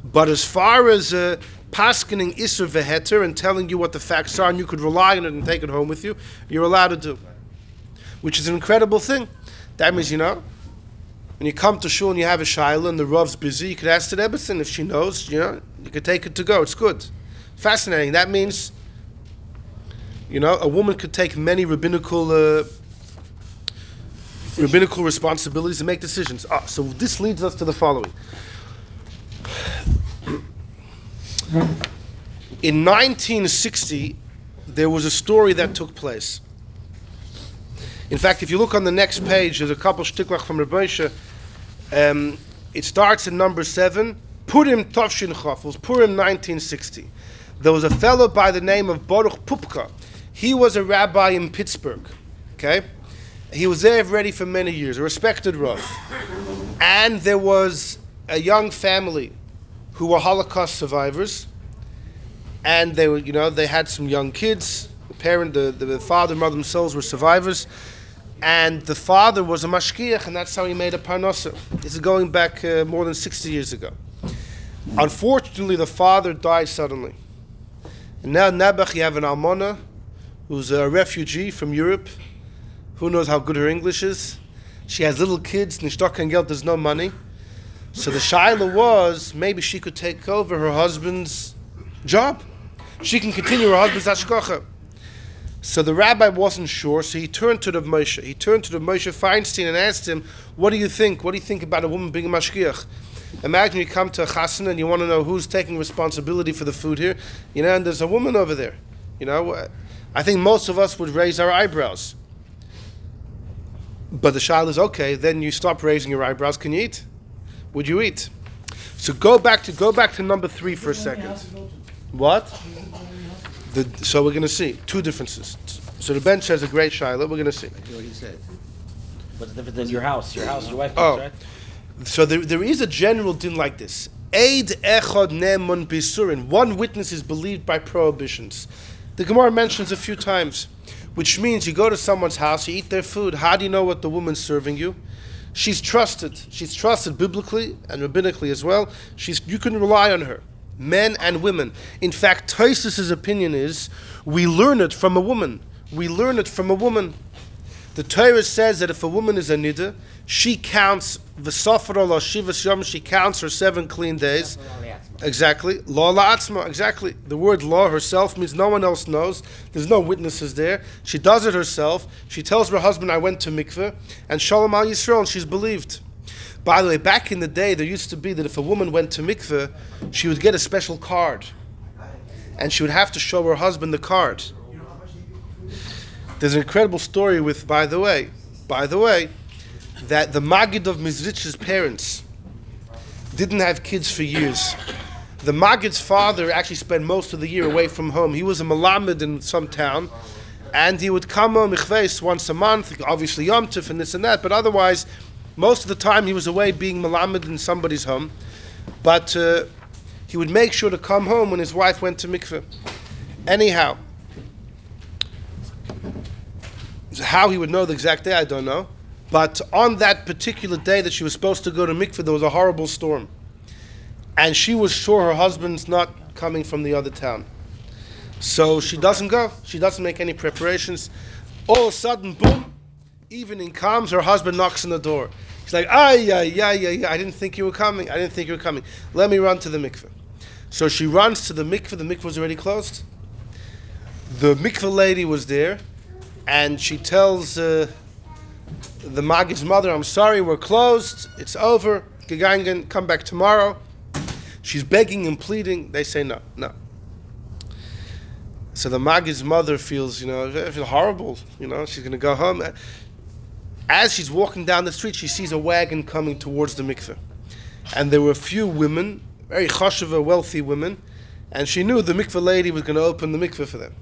But as far as uh, paskening Isser Veheter and telling you what the facts are, and you could rely on it and take it home with you, you're allowed to do. Which is an incredible thing. That means, you know, when you come to shul and you have a shaila and the rav's busy, you could ask the Rebbetzin if she knows, you know, you could take it to go. It's good. Fascinating. That means, you know, a woman could take many rabbinical uh, rabbinical responsibilities and make decisions. Ah, so this leads us to the following. In 1960, there was a story that took place. In fact, if you look on the next page, there's a couple shtiklach from Rebbeisha. Um, it starts in number seven. Purim Tovshin Chof. It was Purim 1960. There was a fellow by the name of Baruch Poupko. He was a rabbi in Pittsburgh. Okay? He was there already for many years, a respected Rav. And there was a young family who were Holocaust survivors. And they were, you know, they had some young kids. The parent, the, the father and mother themselves were survivors. And the father was a mashkiach, and that's how he made a parnasa. This is going back uh, more than 60 years ago. Unfortunately, the father died suddenly. And now Nebuch, you have an almona who's a refugee from Europe. Who knows how good her English is? She has little kids, Nishtok and Geld, there's no money. So the shaila was maybe she could take over her husband's job. She can continue her husband's ashkocha. So the rabbi wasn't sure, so he turned to the Moshe. He turned to the Moshe Feinstein and asked him, "What do you think? What do you think about a woman being a mashgiach?" Imagine you come to a chassan and you want to know who's taking responsibility for the food here, you know, and there's a woman over there. You know, I think most of us would raise our eyebrows. But the child is okay. Then you stop raising your eyebrows. Can you eat? Would you eat? So go back to go back to number three for a second. What? The, so we're going to see two differences. So the bench has a great shiloh. We're going to see. what he said. What's the difference than your house? Your house, your wife Oh. right? So there, there is a general din like this. Eid echad nemun bisurin. One witness is believed by prohibitions. The Gemara mentions a few times, which means you go to someone's house, you eat their food. How do you know what the woman's serving you? She's trusted. She's trusted biblically and rabbinically as well. She's you can rely on her, men and women. In fact, Tosis' opinion is we learn it from a woman. We learn it from a woman. The Torah says that if a woman is a nida, she counts the sofra la shivas yom. She counts her seven clean days. Exactly. Law la'atzma. Exactly. The word law herself means no one else knows. There's no witnesses there. She does it herself. She tells her husband, "I went to mikveh," and shalom al yisrael. And she's believed. By the way, back in the day, there used to be that if a woman went to mikveh, she would get a special card, and she would have to show her husband the card. There's an incredible story with, by the way, by the way, that the Magid of Mizrich's parents didn't have kids for years. The Magid's father actually spent most of the year away from home. He was a Malamed in some town, and he would come home Ichves once a month, obviously Yom Tov and this and that, but otherwise, most of the time he was away being Malamed in somebody's home. But uh, he would make sure to come home when his wife went to mikveh. Anyhow, how he would know the exact day, I don't know. But on that particular day that she was supposed to go to mikveh, there was a horrible storm. And she was sure her husband's not coming from the other town. So she doesn't go. She doesn't make any preparations. All of a sudden, boom, evening comes, her husband knocks on the door. He's like, ah, yeah, yeah, yeah, yeah, I didn't think you were coming. I didn't think you were coming. Let me run to the mikveh. So she runs to the mikveh. The mikveh was already closed. The mikveh lady was there, and she tells uh, the Magid's mother, I'm sorry, we're closed. It's over. Gegangen, come back tomorrow. She's begging and pleading. They say no, no. So the Magid's mother feels, you know, horrible. You know, she's going to go home. As she's walking down the street, she sees a wagon coming towards the mikveh. And there were a few women, very chosheва, wealthy women, and she knew the mikveh lady was going to open the mikveh for them.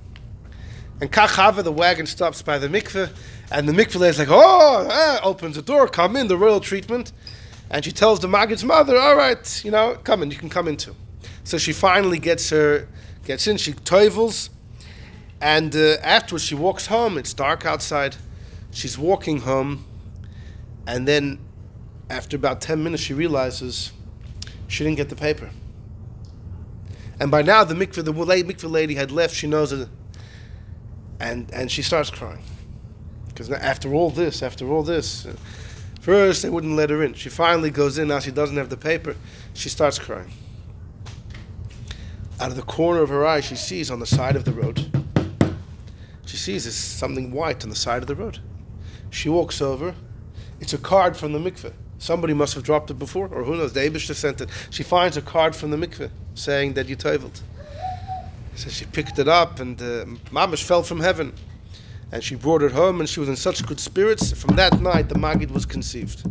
And Kachava, the wagon stops by the mikveh, and the mikveh lady's like, oh, ah, opens the door, come in, the royal treatment. And she tells the Magid's mother, all right, you know, come in, you can come in too. So she finally gets her, gets in, she toivels, and uh, afterwards she walks home. It's dark outside. She's walking home, and then after about 10 minutes, she realizes she didn't get the paper. And by now, the mikveh, the mikveh lady had left. She knows it. And, and she starts crying. Because after all this, after all this, first they wouldn't let her in. She finally goes in. Now she doesn't have the paper. She starts crying. Out of the corner of her eye, she sees on the side of the road, she sees something white on the side of the road. She walks over. It's a card from the mikveh. Somebody must have dropped it before, or who knows? The Abishta sent it. She finds a card from the mikveh saying that you toiveled. So she picked it up, and uh, Mamish fell from heaven. And she brought it home, and she was in such good spirits. From that night, the Magid was conceived.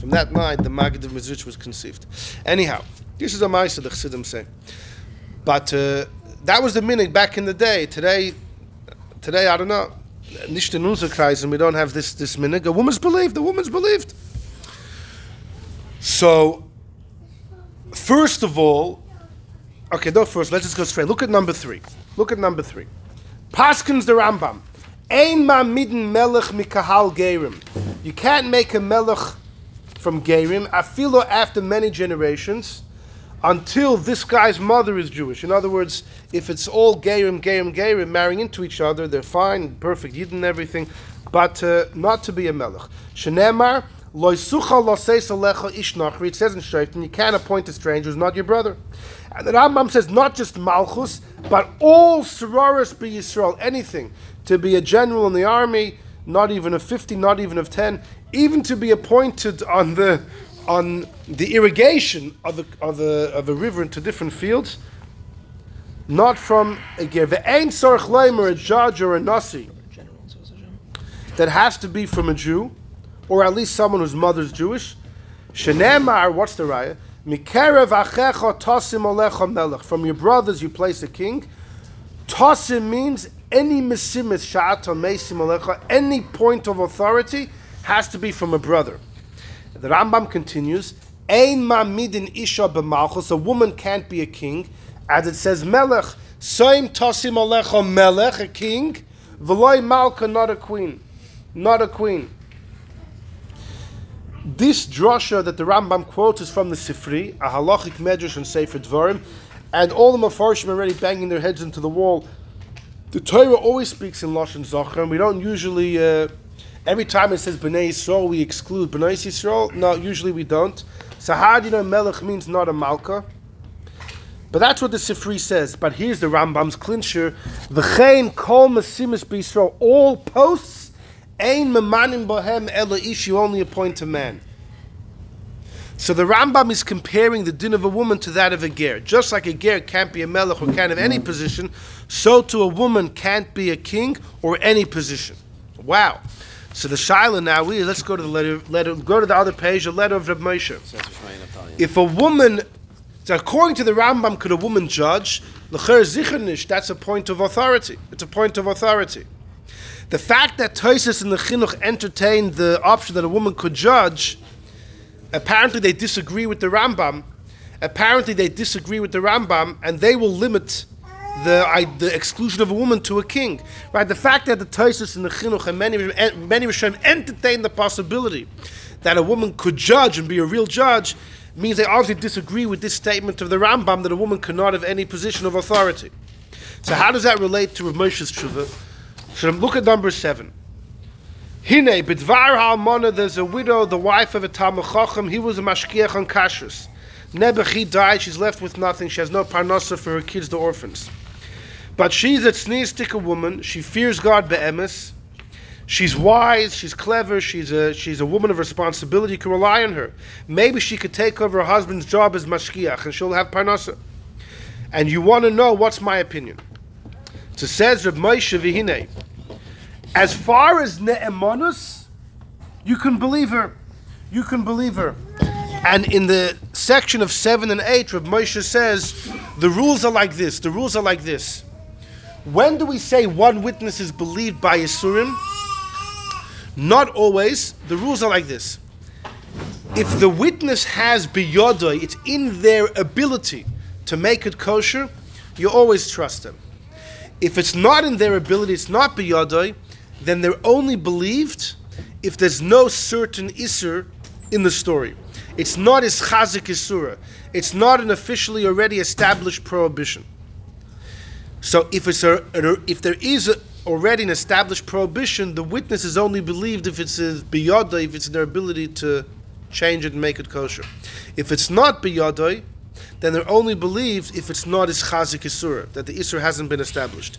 From that night, the Magid of Mizrich was conceived. Anyhow, this is a Maisa, the Chassidim say. But uh, that was the minig back in the day. Today, today I don't know. Nicht unser Kreisen, we don't have this this minig. A woman's believed. The woman's believed. So, first of all, okay, no, first let's just go straight. Look at number three. Look at number three. Paskins the Rambam. Ein melech mikahal gerim. You can't make a melech from gerim. Afilo after many generations until this guy's mother is Jewish. In other words, if it's all Gerim, Gerim, Gerim marrying into each other, they're fine, perfect, Yidden everything, but uh, not to be a Melech. Shenemar, Loi sucha ish. It says in Shaitan, you can't appoint a stranger who's not your brother. And the Rambam says not just Malchus, but all Sororis be Yisrael, anything. To be a general in the army, not even of 50, not even of 10, even to be appointed on the on the irrigation of the of the of a river into different fields, not from a a judge or a nasi that has to be from a Jew, or at least someone whose mother's Jewish. Shenemar, what's the raya? Mikerev achecha tosim melech. From your brothers you place a king. Tosim means any mesimis sha'ato mesim alecha, any point of authority has to be from a brother. The Rambam continues, Ein ma'midin isha b'malchus, a woman can't be a king, as it says melech, soim tosim alecha melech, a king, v'loy malka, not a queen, not a queen. This drasha that the Rambam quotes is from the Sifri, a halachic medrash on Sefer Dvarim, and all the Mepharshim already banging their heads into the wall. The Torah always speaks in Lashon Zachar, and we don't usually, uh, every time it says Bnei Yisrael, we exclude Bnei Yisrael. No, usually we don't. So how do you know Melech means not a Malka? But that's what the Sifri says. But here's the Rambam's clincher. V'chein kol mesimis b'Yisrael, all posts, ein memanim bohem ela ish, you only appoint a man. So the Rambam is comparing the din of a woman to that of a ger. Just like a ger can't be a melech or can't have any position, so to a woman can't be a king or any position. Wow. So the shaila now we let's go to the letter, letter go to the other page, the letter of Reb Moshe. If a woman, so according to the Rambam, could a woman judge? That's a point of authority. It's a point of authority. The fact that Toises and the Chinuch entertained the option that a woman could judge, apparently they disagree with the Rambam. Apparently they disagree with the Rambam, and they will limit the I, the exclusion of a woman to a king. Right? The fact that the Toises and the Chinuch and many many Rishonim entertain the possibility that a woman could judge and be a real judge means they obviously disagree with this statement of the Rambam that a woman cannot have any position of authority. So how does that relate to Rav Moshe's tshuva? So look at number seven. Hine, bidvar ha'almona, there's a widow, the wife of a Talmud Chacham, he was a mashkiach on kashrus. Nebuch, died, she's left with nothing, she has no parnasa for her kids, the orphans. But she's a tzniistic woman, she fears God be'emes, she's wise, she's clever, she's a, she's a woman of responsibility, you can rely on her. Maybe she could take over her husband's job as mashkiach, and she'll have parnasa. And you want to know what's my opinion. So says Reb Moshe Vihine, as far as Ne'emanus, you can believe her. You can believe her. And in the section of 7 and 8, Reb Moshe says, the rules are like this. The rules are like this. When do we say one witness is believed by Yisurim? Not always. The rules are like this. If the witness has biyodoi, it's in their ability to make it kosher, you always trust them. If it's not in their ability, it's not biyodoi, then they're only believed if there's no certain isur in the story. It's not as chazik isura. It's not an officially already established prohibition. So if it's a, if there is a, already an established prohibition, the witness is only believed if it's biyodai, if it's their ability to change it and make it kosher. If it's not biyodai, then they're only believed if it's not as chazik isura, that the isur hasn't been established.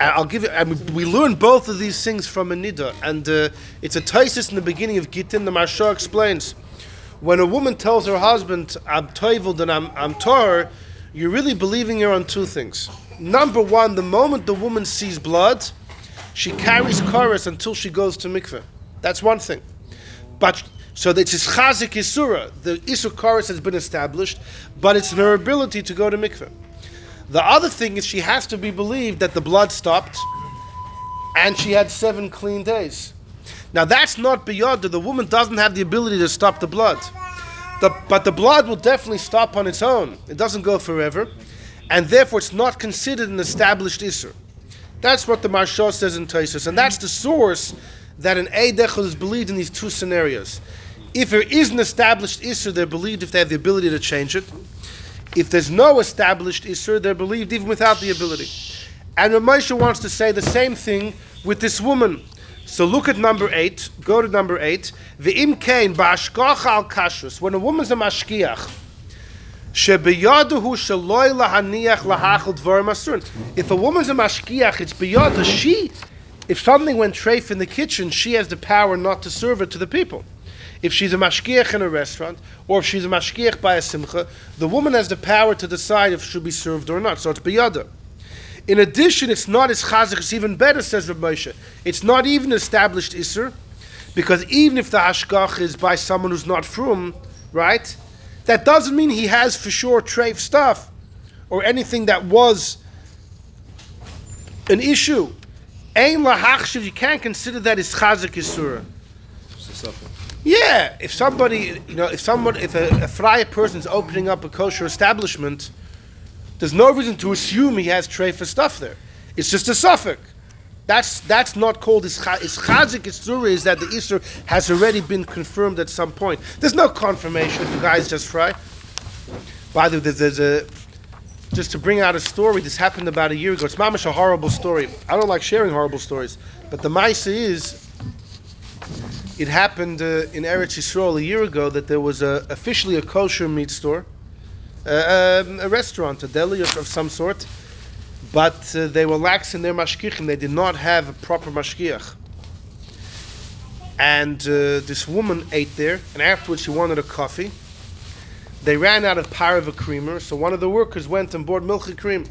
And I'll give you. We learn both of these things from a nida, and uh, it's a taisis in the beginning of Gittin. The Maharsha explains when a woman tells her husband, "I'm toivled and I'm I'm tor," you're really believing her on two things. Number one, the moment the woman sees blood, she carries chorus until she goes to mikveh. That's one thing. But so it's chazik isura. The isur chorus has been established, but it's in her ability to go to mikveh. The other thing is she has to be believed that the blood stopped, and she had seven clean days. Now that's not beyond The woman doesn't have the ability to stop the blood. The, but the blood will definitely stop on its own. It doesn't go forever. And therefore it's not considered an established isur. That's what the Maharsha says in Taisus. And that's the source that an Eidechel is believed in these two scenarios. If there is an established Isser, they're believed if they have the ability to change it. If there's no established Isser, they're believed even without the ability. And Ramesha wants to say the same thing with this woman. So look at number eight. Go to number eight. V'im kain ba'ashkocha al kashrus. When a woman's a mashkiach, shebeyaduhu shaloi lahaniach lahachal dvar masurn. If a woman's a mashkiach, it's beyada. She, if something went treif in the kitchen, she has the power not to serve it to the people. If she's a mashkiach in a restaurant, or if she's a mashkiach by a simcha, the woman has the power to decide if it should be served or not. So it's biyada. In addition, it's not as chazik, it's even better, says Rabbi Moshe. It's not even established Isser, because even if the hashgach is by someone who's not from, right, that doesn't mean he has for sure treif stuff, or anything that was an issue. Ein lahachshiv, you can't consider that is chazik Isura. It's. Yeah, if somebody, you know, if someone, if a, a friar person's opening up a kosher establishment, there's no reason to assume he has tray for stuff there. It's just a suffix. That's that's not called ischa- ischazik isura is that the isur has already been confirmed at some point. There's no confirmation if the guy's just fry. By the way, there's, a just to bring out a story. This happened about a year ago. It's mamish a horrible story. I don't like sharing horrible stories, but the ma'isa is it happened uh, in Eretz Yisrael a year ago that there was a, officially a kosher meat store, uh, um, a restaurant, a deli of, of some sort, but uh, they were lax in their mashkichim. They did not have a proper mashkiach. And uh, this woman ate there, and afterwards she wanted a coffee. They ran out of parava creamer, so one of the workers went and bought milky cream.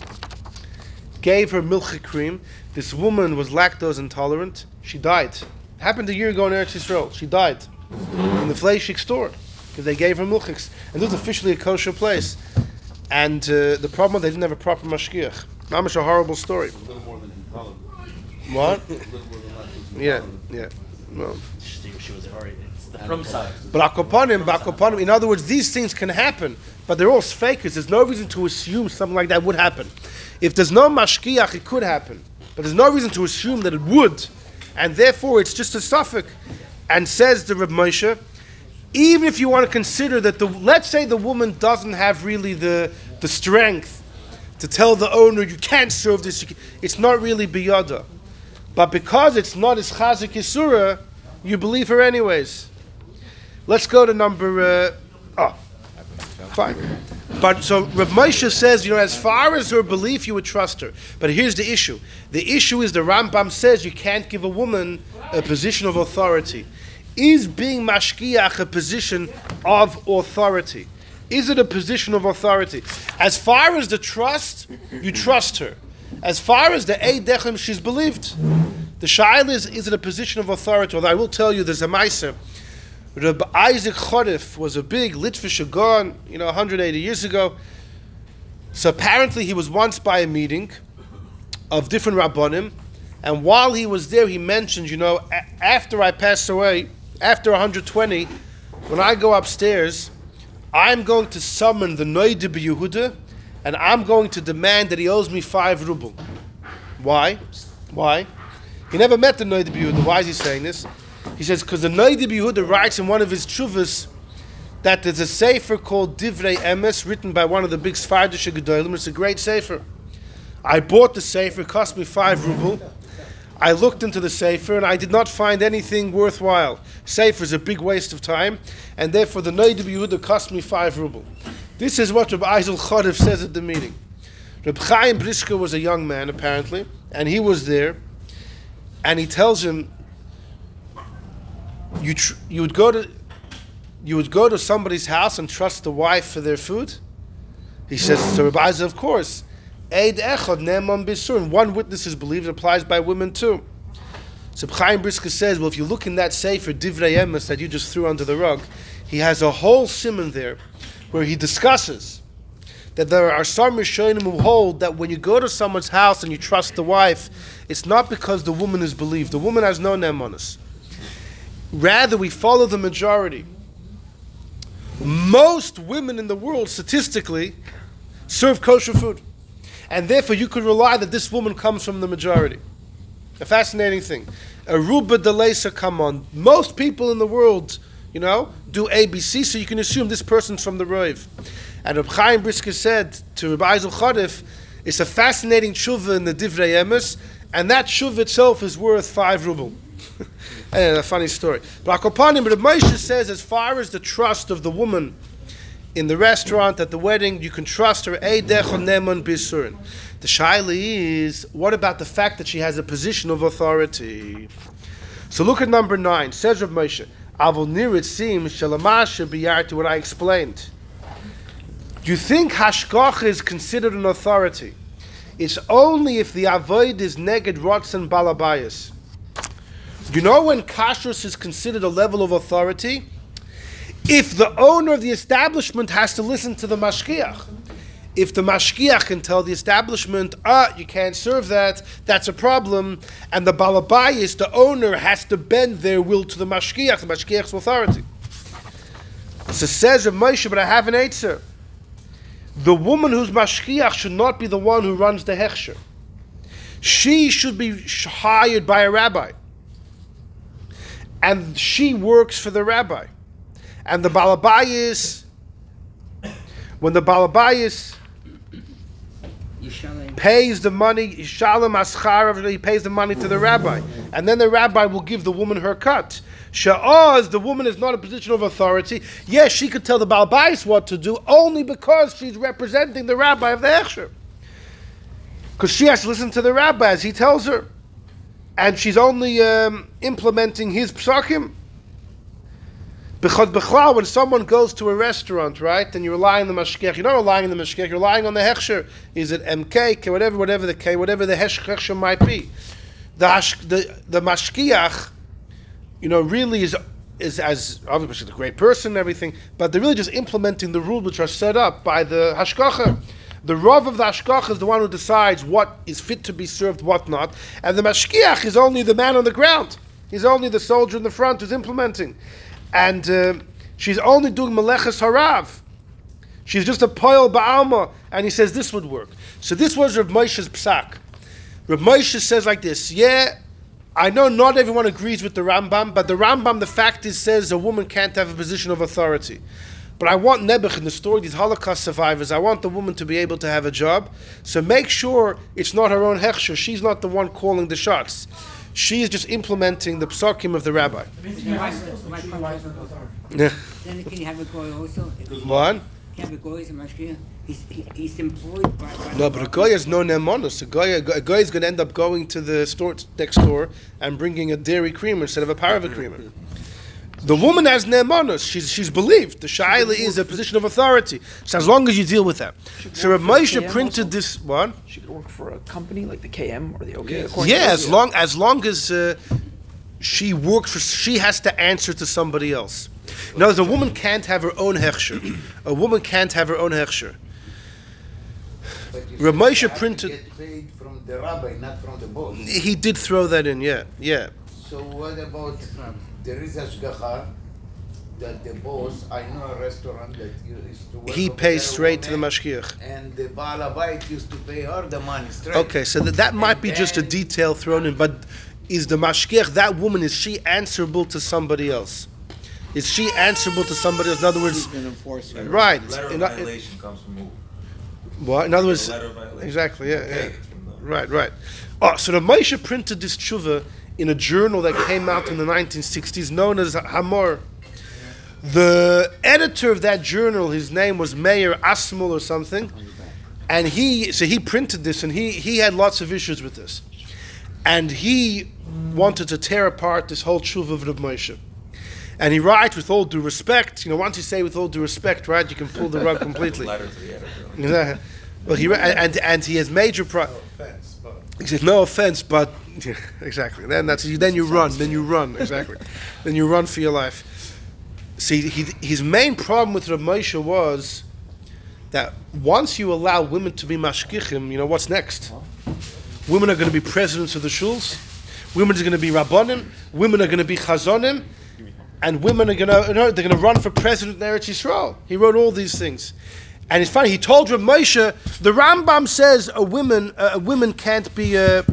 Gave her milky cream. This woman was lactose intolerant. She died. Happened a year ago in Eretz Yisrael. She died in the Fleishik store because they gave her milchiks. And this was officially a kosher place. And uh, the problem was they didn't have a proper mashkiach. Mamish a horrible story. A little more than. What? A little more than lactose Yeah, yeah. Well, She, she was already. It's the from side. but akopanim, akopanim. In other words, these things can happen, but they're all fakers. There's no reason to assume something like that would happen. If there's no mashkiach, it could happen, but there's no reason to assume that it would, and therefore it's just a suffix. And says the Reb Moshe, even if you want to consider that the, let's say the woman doesn't have really the the strength to tell the owner you can't serve this, can-" it's not really biyada. But because it's not as chazik yisura, you believe her anyways. Let's go to number. Uh, fine. But so Rav Moshe says, you know, as far as her belief, you would trust her. But here's the issue: the issue is the Rambam says you can't give a woman a position of authority. Is being mashkiach a position of authority? Is it a position of authority? As far as the trust, you trust her. As far as the eidechem, she's believed. The shaila is, is it a position of authority? Although I will tell you, there's a meiser. Reb Eisel Charif was a big Litvish Gaon, you know, 180 years ago. So apparently he was once by a meeting of different Rabbonim, and while he was there, he mentioned, you know, a- after I pass away, after 120, when I go upstairs, I'm going to summon the Noide Yehuda, and I'm going to demand that he owes me five ruble. Why? Why? He never met the Noide Yehuda. Why is he saying this? He says, because the Noide Yehuda writes in one of his chuvas that there's a sefer called Divrei Emes, written by one of the big Sfardish Gedolim. It's a great sefer. I bought the sefer, it cost me five ruble. I looked into the sefer and I did not find anything worthwhile. Sefer is a big waste of time, and therefore the Noid Yehuda cost me five ruble. This is what Reb Eisel Charif says at the meeting. Reb Chaim Brisker was a young man apparently, and he was there, and he tells him, "You tr- you would go to you would go to somebody's house and trust the wife for their food." He says, "So Reb Eisel, of course." Eid echad ne'eman b'surim. One witness is believed applies by women too. So Chaim Brisker says, well, if you look in that sefer Divrei Emes that you just threw under the rug, he has a whole simon there where he discusses that there are some Rishonim who hold that when you go to someone's house and you trust the wife, it's not because the woman is believed. The woman has no nemonis. Rather, we follow the majority. Most women in the world, statistically, serve kosher food. And therefore, you could rely that this woman comes from the majority. A fascinating thing. Aruba delesa come on. Most people in the world, you know, do ABC, so you can assume this person's from the Roiv. And Reb Chaim Brisker said to Reb Eisel Charif, it's a fascinating tshuva in the Divrei Emes, and that tshuva itself is worth five ruble. And a funny story. But Akopanim, but Moshe says, as far as the trust of the woman in the restaurant at the wedding, you can trust her. The shaila is, what about the fact that she has a position of authority? So look at number nine. Says Rav Moshe, Avol nir it seems shalamasha biyar to what I explained. Do you think hashkoch is considered an authority? It's only if the avoid is neged rotzen balabayas. You know when kashrus is considered a level of authority? If the owner of the establishment has to listen to the mashkiach. If the mashkiach can tell the establishment, ah, you can't serve that, that's a problem, and the balabayas, the owner, has to bend their will to the mashkiach, the mashkiach's authority. So says Rav Moshe, but I have an answer. The woman who's mashkiach should not be the one who runs the hechsher. She should be hired by a rabbi. And she works for the rabbi. And the balabayas, when the balabayas Yishalem. pays the money, shalom aschar, he pays the money to the rabbi, and then the rabbi will give the woman her cut. Sha'az, the woman is not a position of authority. Yes, she could tell the balbais what to do only because she's representing the rabbi of the hechsher. Because she has to listen to the rabbi as he tells her, and she's only um, implementing his psakim. Because when someone goes to a restaurant, right, and you're relying on the mashkech, you're not relying on the mashkech, you're relying on the hechsher. Is it MK, K, whatever, whatever the K, whatever the hechsher might be. The, the, the mashkiach, you know, really is is as obviously a great person and everything, but they're really just implementing the rules which are set up by the hashkacha. The rav of the hashkacha is the one who decides what is fit to be served, what not, and the mashkiach is only the man on the ground. He's only the soldier in the front who's implementing, and uh, she's only doing meleches harav. She's just a poil ba'alma, and he says this would work. So this was Rav Moshe's psak. Rav Moshe says like this, yeah, I know not everyone agrees with the Rambam, but the Rambam, the fact is, says a woman can't have a position of authority. But I want Nebuch in the story, these Holocaust survivors, I want the woman to be able to have a job. So make sure it's not her own hechsher. She's not the one calling the shots. She is just implementing the psakim of the rabbi. Yeah. Then can you have a goy also? What? Can you have a goy as a mashkiach? He's, he, he's employed by, by No, but a guy has no nemonos. A guy, a guy is going to end up going to the store next door and bringing a dairy creamer instead of a parva creamer. The woman has nemonos. She's she's believed. The shaila is a position of authority. So as long as you deal with that. So Rav work Moshe printed also? this one. She could work for a company like the KM or the OK. according Yeah, as long as long as uh, she works for, she has to answer to somebody else. In other words, a woman can't have her own hechsher. A woman can't have her own hechsher. But Rav Moshe you have to printed- get paid from the rabbi, not from the boss. He did throw that in. Yeah, yeah. So what about, there is ashgacha, that the boss, I know a restaurant that used to work He pays straight to the woman, mashgiach. And the Baal Habayit used to pay her the money straight. Okay, so that, that might And be just a detail thrown in, but is the mashgiach, that woman, is she answerable to somebody else? Is she answerable to somebody else? In other words, an enforcer. right. Letter of In, o- violation comes from who? what? In other words, Letter of violation. exactly, yeah, Okay, yeah. it's from the- Right, right. Oh, so the Moshe printed this tshuva in a journal that came out in the 1960s known as HaMaor. The editor of that journal, his name was Meir Asmul or something, and he so he printed this and he he had lots of issues with this, and he wanted to tear apart this whole tshuva of Reb Moshe. And he writes with all due respect, you know, once you say with all due respect, right, you can pull the rug completely. Letter to the editor. Well, he and and he has major pro. Oh, Offense, but He said, "No offense, but yeah, exactly." Then that's then you run, then you run exactly, then you run for your life. See, he, his main problem with Rav Moshe was that once you allow women to be mashkichim, you know what's next? Women are going to be presidents of the shuls. Women are going to be rabbanim. Women are going to be chazonim, and women are going to you know, they're going to run for president in Eretz Yisrael. He wrote all these things. And it's funny. He told Rav Moshe, the Rambam says a woman, uh, a women can't be uh,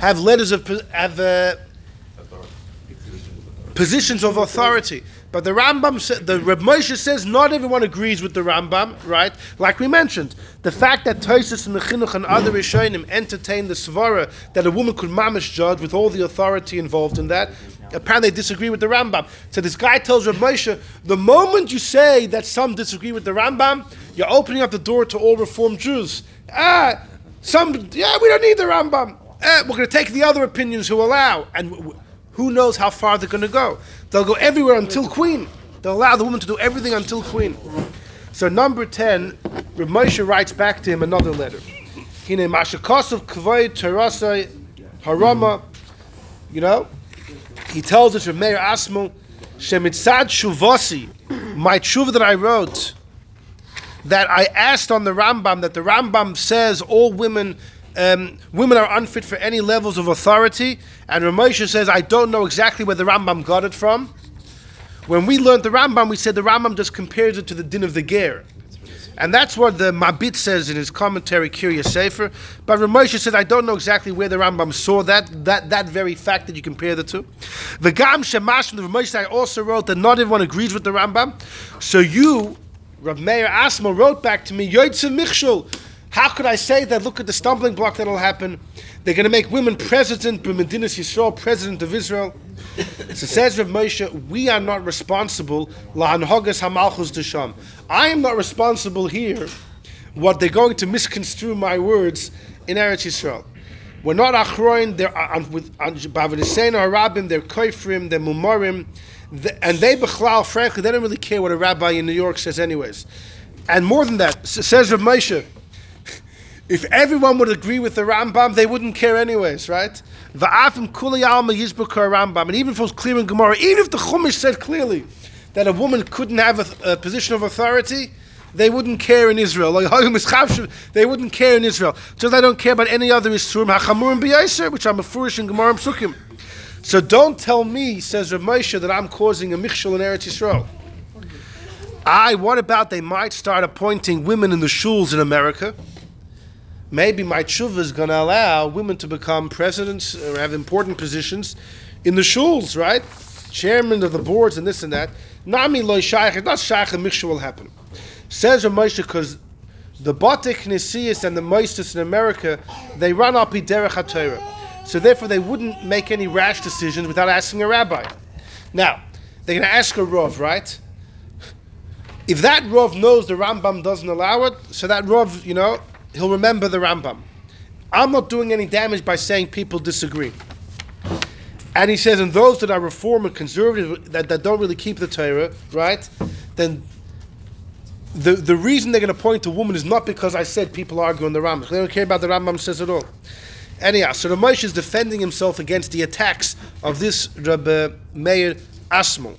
have letters of have uh, positions of authority. But the Rambam, sa- the Rav Moshe says not everyone agrees with the Rambam, right? Like we mentioned, the fact that Tosis and the Chinuch and other Rishonim entertained the svara that a woman could mamish judge with all the authority involved in that apparently they disagree with the Rambam. So this guy tells Rav Moshe, the moment you say that some disagree with the Rambam, you're opening up the door to all Reformed Jews. Ah, some, yeah, we don't need the Rambam. Eh, we're going to take the other opinions who allow. And w- w- who knows how far they're going to go. They'll go everywhere until Queen. They'll allow the woman to do everything until Queen. So number 10, Rav Moshe writes back to him another letter. Hine mashakosov kvoy terasai harama. You know, he tells us Rav Meir Asmo, shemitzad shuvasi, my tshuva that I wrote, that I asked on the Rambam that the Rambam says all women um, women are unfit for any levels of authority, and Ramosha says I don't know exactly where the Rambam got it from. When we learned the Rambam, we said the Rambam just compares it to the din of the ger. And that's what the Mabit says in his commentary, Kiryas Sefer. But Ramosha says, I don't know exactly where the Rambam saw that, that, that very fact that you compare the two. The Gam Shemash from the Ramosha I also wrote that not everyone agrees with the Rambam. So you, Rav Meir Amsel, wrote back to me, Yoitze Michshul. How could I say that? Look at the stumbling block that'll happen. They're going to make women president, B'Medinas Yisrael, president of Israel. So says Rav Moshe, we are not responsible. Lahanhogas hamalchus. I am not responsible here. What they're going to misconstrue my words in Eretz Yisrael. We're not achroin. They're uh, on, with bavadisein or rabbim. They're koifrim. They're mumarim, and they bechlal. Frankly, they don't really care what a rabbi in New York says, anyways. And more than that, says Rav Moshe. If everyone would agree with the Rambam, they wouldn't care anyways, right? Va'afim kuli alma yizbukar Rambam, and even if it was clear in Gemara, even if the Chumash said clearly that a woman couldn't have a, a position of authority, they wouldn't care in Israel. Like, they wouldn't care in Israel. Just they don't care about any other Isurim, which I'm a foolish in Gemara and. So don't tell me, says Rav Moshe, that I'm causing a michshel in Eretz Yisrael. I, what about they might start appointing women in the shuls in America? maybe my tshuva is going to allow women to become presidents or have important positions in the shuls, right? Chairman of the boards and this and that. Nami loy shaykh, not shaykh, a mixture will happen. Says Ramosha, because the Batik Nesias and the Moistus in America, they run up Derech HaTorah. So therefore they wouldn't make any rash decisions without asking a rabbi. Now, they're going to ask a Rav, right? If that Rav knows the Rambam doesn't allow it, so that Rav, you know, he'll remember the Rambam. I'm not doing any damage by saying people disagree. And he says, and those that are reform and conservative, that, that don't really keep the Torah, right? Then the, the reason they're going to point to woman is not because I said people argue on the Rambam. They don't care about the Rambam says at all. Anyhow, so Moshe is defending himself against the attacks of this Rabbi Meir Amsel.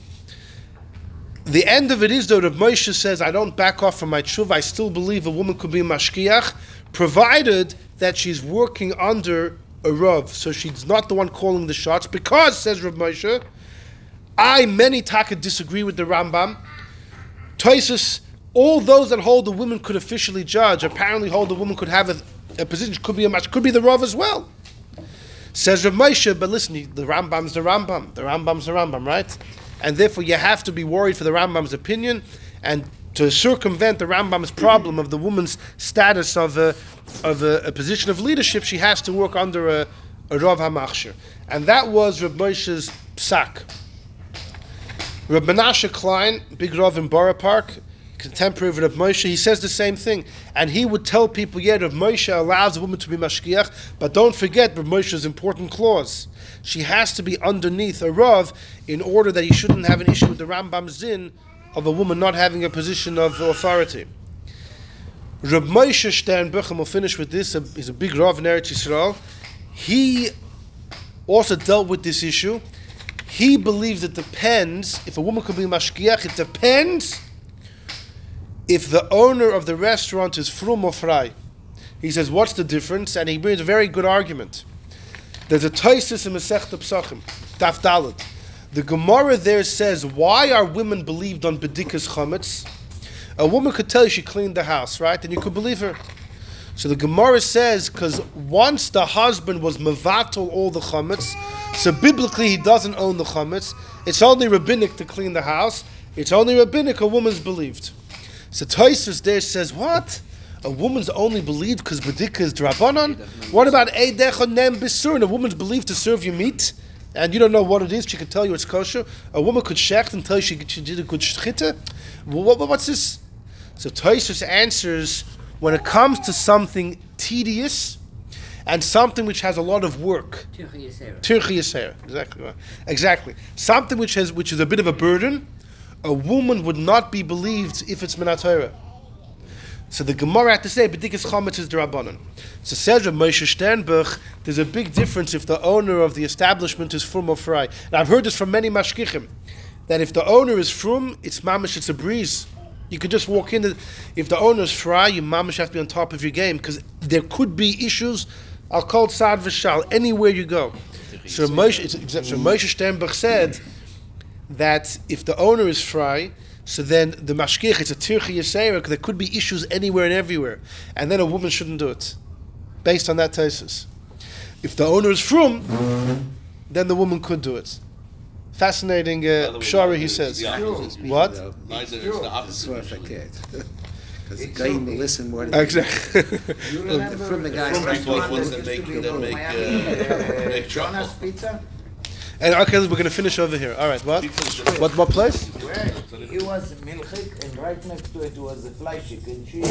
The end of it is though Rav Moshe says, I don't back off from my tshuva. I still believe a woman could be a mashgiach, provided that she's working under a Rav. So she's not the one calling the shots. Because, says Rav Moshe, I, many taka, disagree with the Rambam. Tosfos, all those that hold the woman could officially judge, apparently hold the woman could have a, a position, could be a match, could be the Rav as well. Says Rav Moshe, but listen, the Rambam's the Rambam. The Rambam's the Rambam, right? And therefore you have to be worried for the Rambam's opinion and to circumvent the Rambam's problem of the woman's status of a, of a, a position of leadership, she has to work under a, a Rav HaMachshir. And that was Rav Moshe's psak. Rav Menashe Klein, big Rav in Borough Park, contemporary of Rav Moshe, he says the same thing. And he would tell people, yeah, Rav Moshe allows a woman to be mashgiach, but don't forget Rav Moshe's important clause. She has to be underneath a Rav in order that he shouldn't have an issue with the Rambam's Zin of a woman not having a position of authority. Rav Moshe Sternbuchem will finish with this. He's a big Rav in Eretz Yisrael. He also dealt with this issue. He believes it depends, if a woman could be mashgiach, it depends if the owner of the restaurant is frum or fry. He says, what's the difference? And he brings a very good argument. There's a Tosfos in Masechta Psachim, Daf Dalet. The Gemara there says, why are women believed on Bedikas Chametz? A woman could tell you she cleaned the house, right? And you could believe her. So the Gemara says, because once the husband was mevatel all the chametz, so biblically he doesn't own the chametz. It's only rabbinic to clean the house. It's only rabbinic a woman's believed. So Tosfos there says, what? A woman's only believed because bedika is? What about eidech nem bisurn? A woman's believed to serve you meat? And you don't know what it is, she can tell you it's kosher. A woman could shecht and tell you she, she did a good shechita. What, what, what's this? So Tosfos answers when it comes to something tedious and something which has a lot of work. Tirchi Yisera. Exactly. right. Exactly. Something which has which is a bit of a burden, a woman would not be believed if it's minatayra. So the Gemara had to say, "B'dikas chametz is derabanan." So says Rav Moshe Sternbuch, there's a big difference if the owner of the establishment is from or fry. And I've heard this from many mashgichim, that if the owner is from, it's mamish, it's a breeze. You could just walk in. The, if the owner is fry, you mamish have to be on top of your game because there could be issues. I'll call sad v'shal anywhere you go. So Moshe, so Moshe Sternbuch said that if the owner is fry, so then the mashkich, it's a tirchi yisera, there could be issues anywhere and everywhere. And then a woman shouldn't do it, based on that thesis. If the owner is from, then the woman could do it. Fascinating uh, pshara, he says. What? Neither it's the opposite. Because the guy will listen more than Exactly. You remember from the guys from the ones ones that that make- that make, uh, make Jonas. Pizza? And okay, we're going to finish over here. All right, what? What, what place? Where? It was milchik and right next to it was a fly chicken cheese.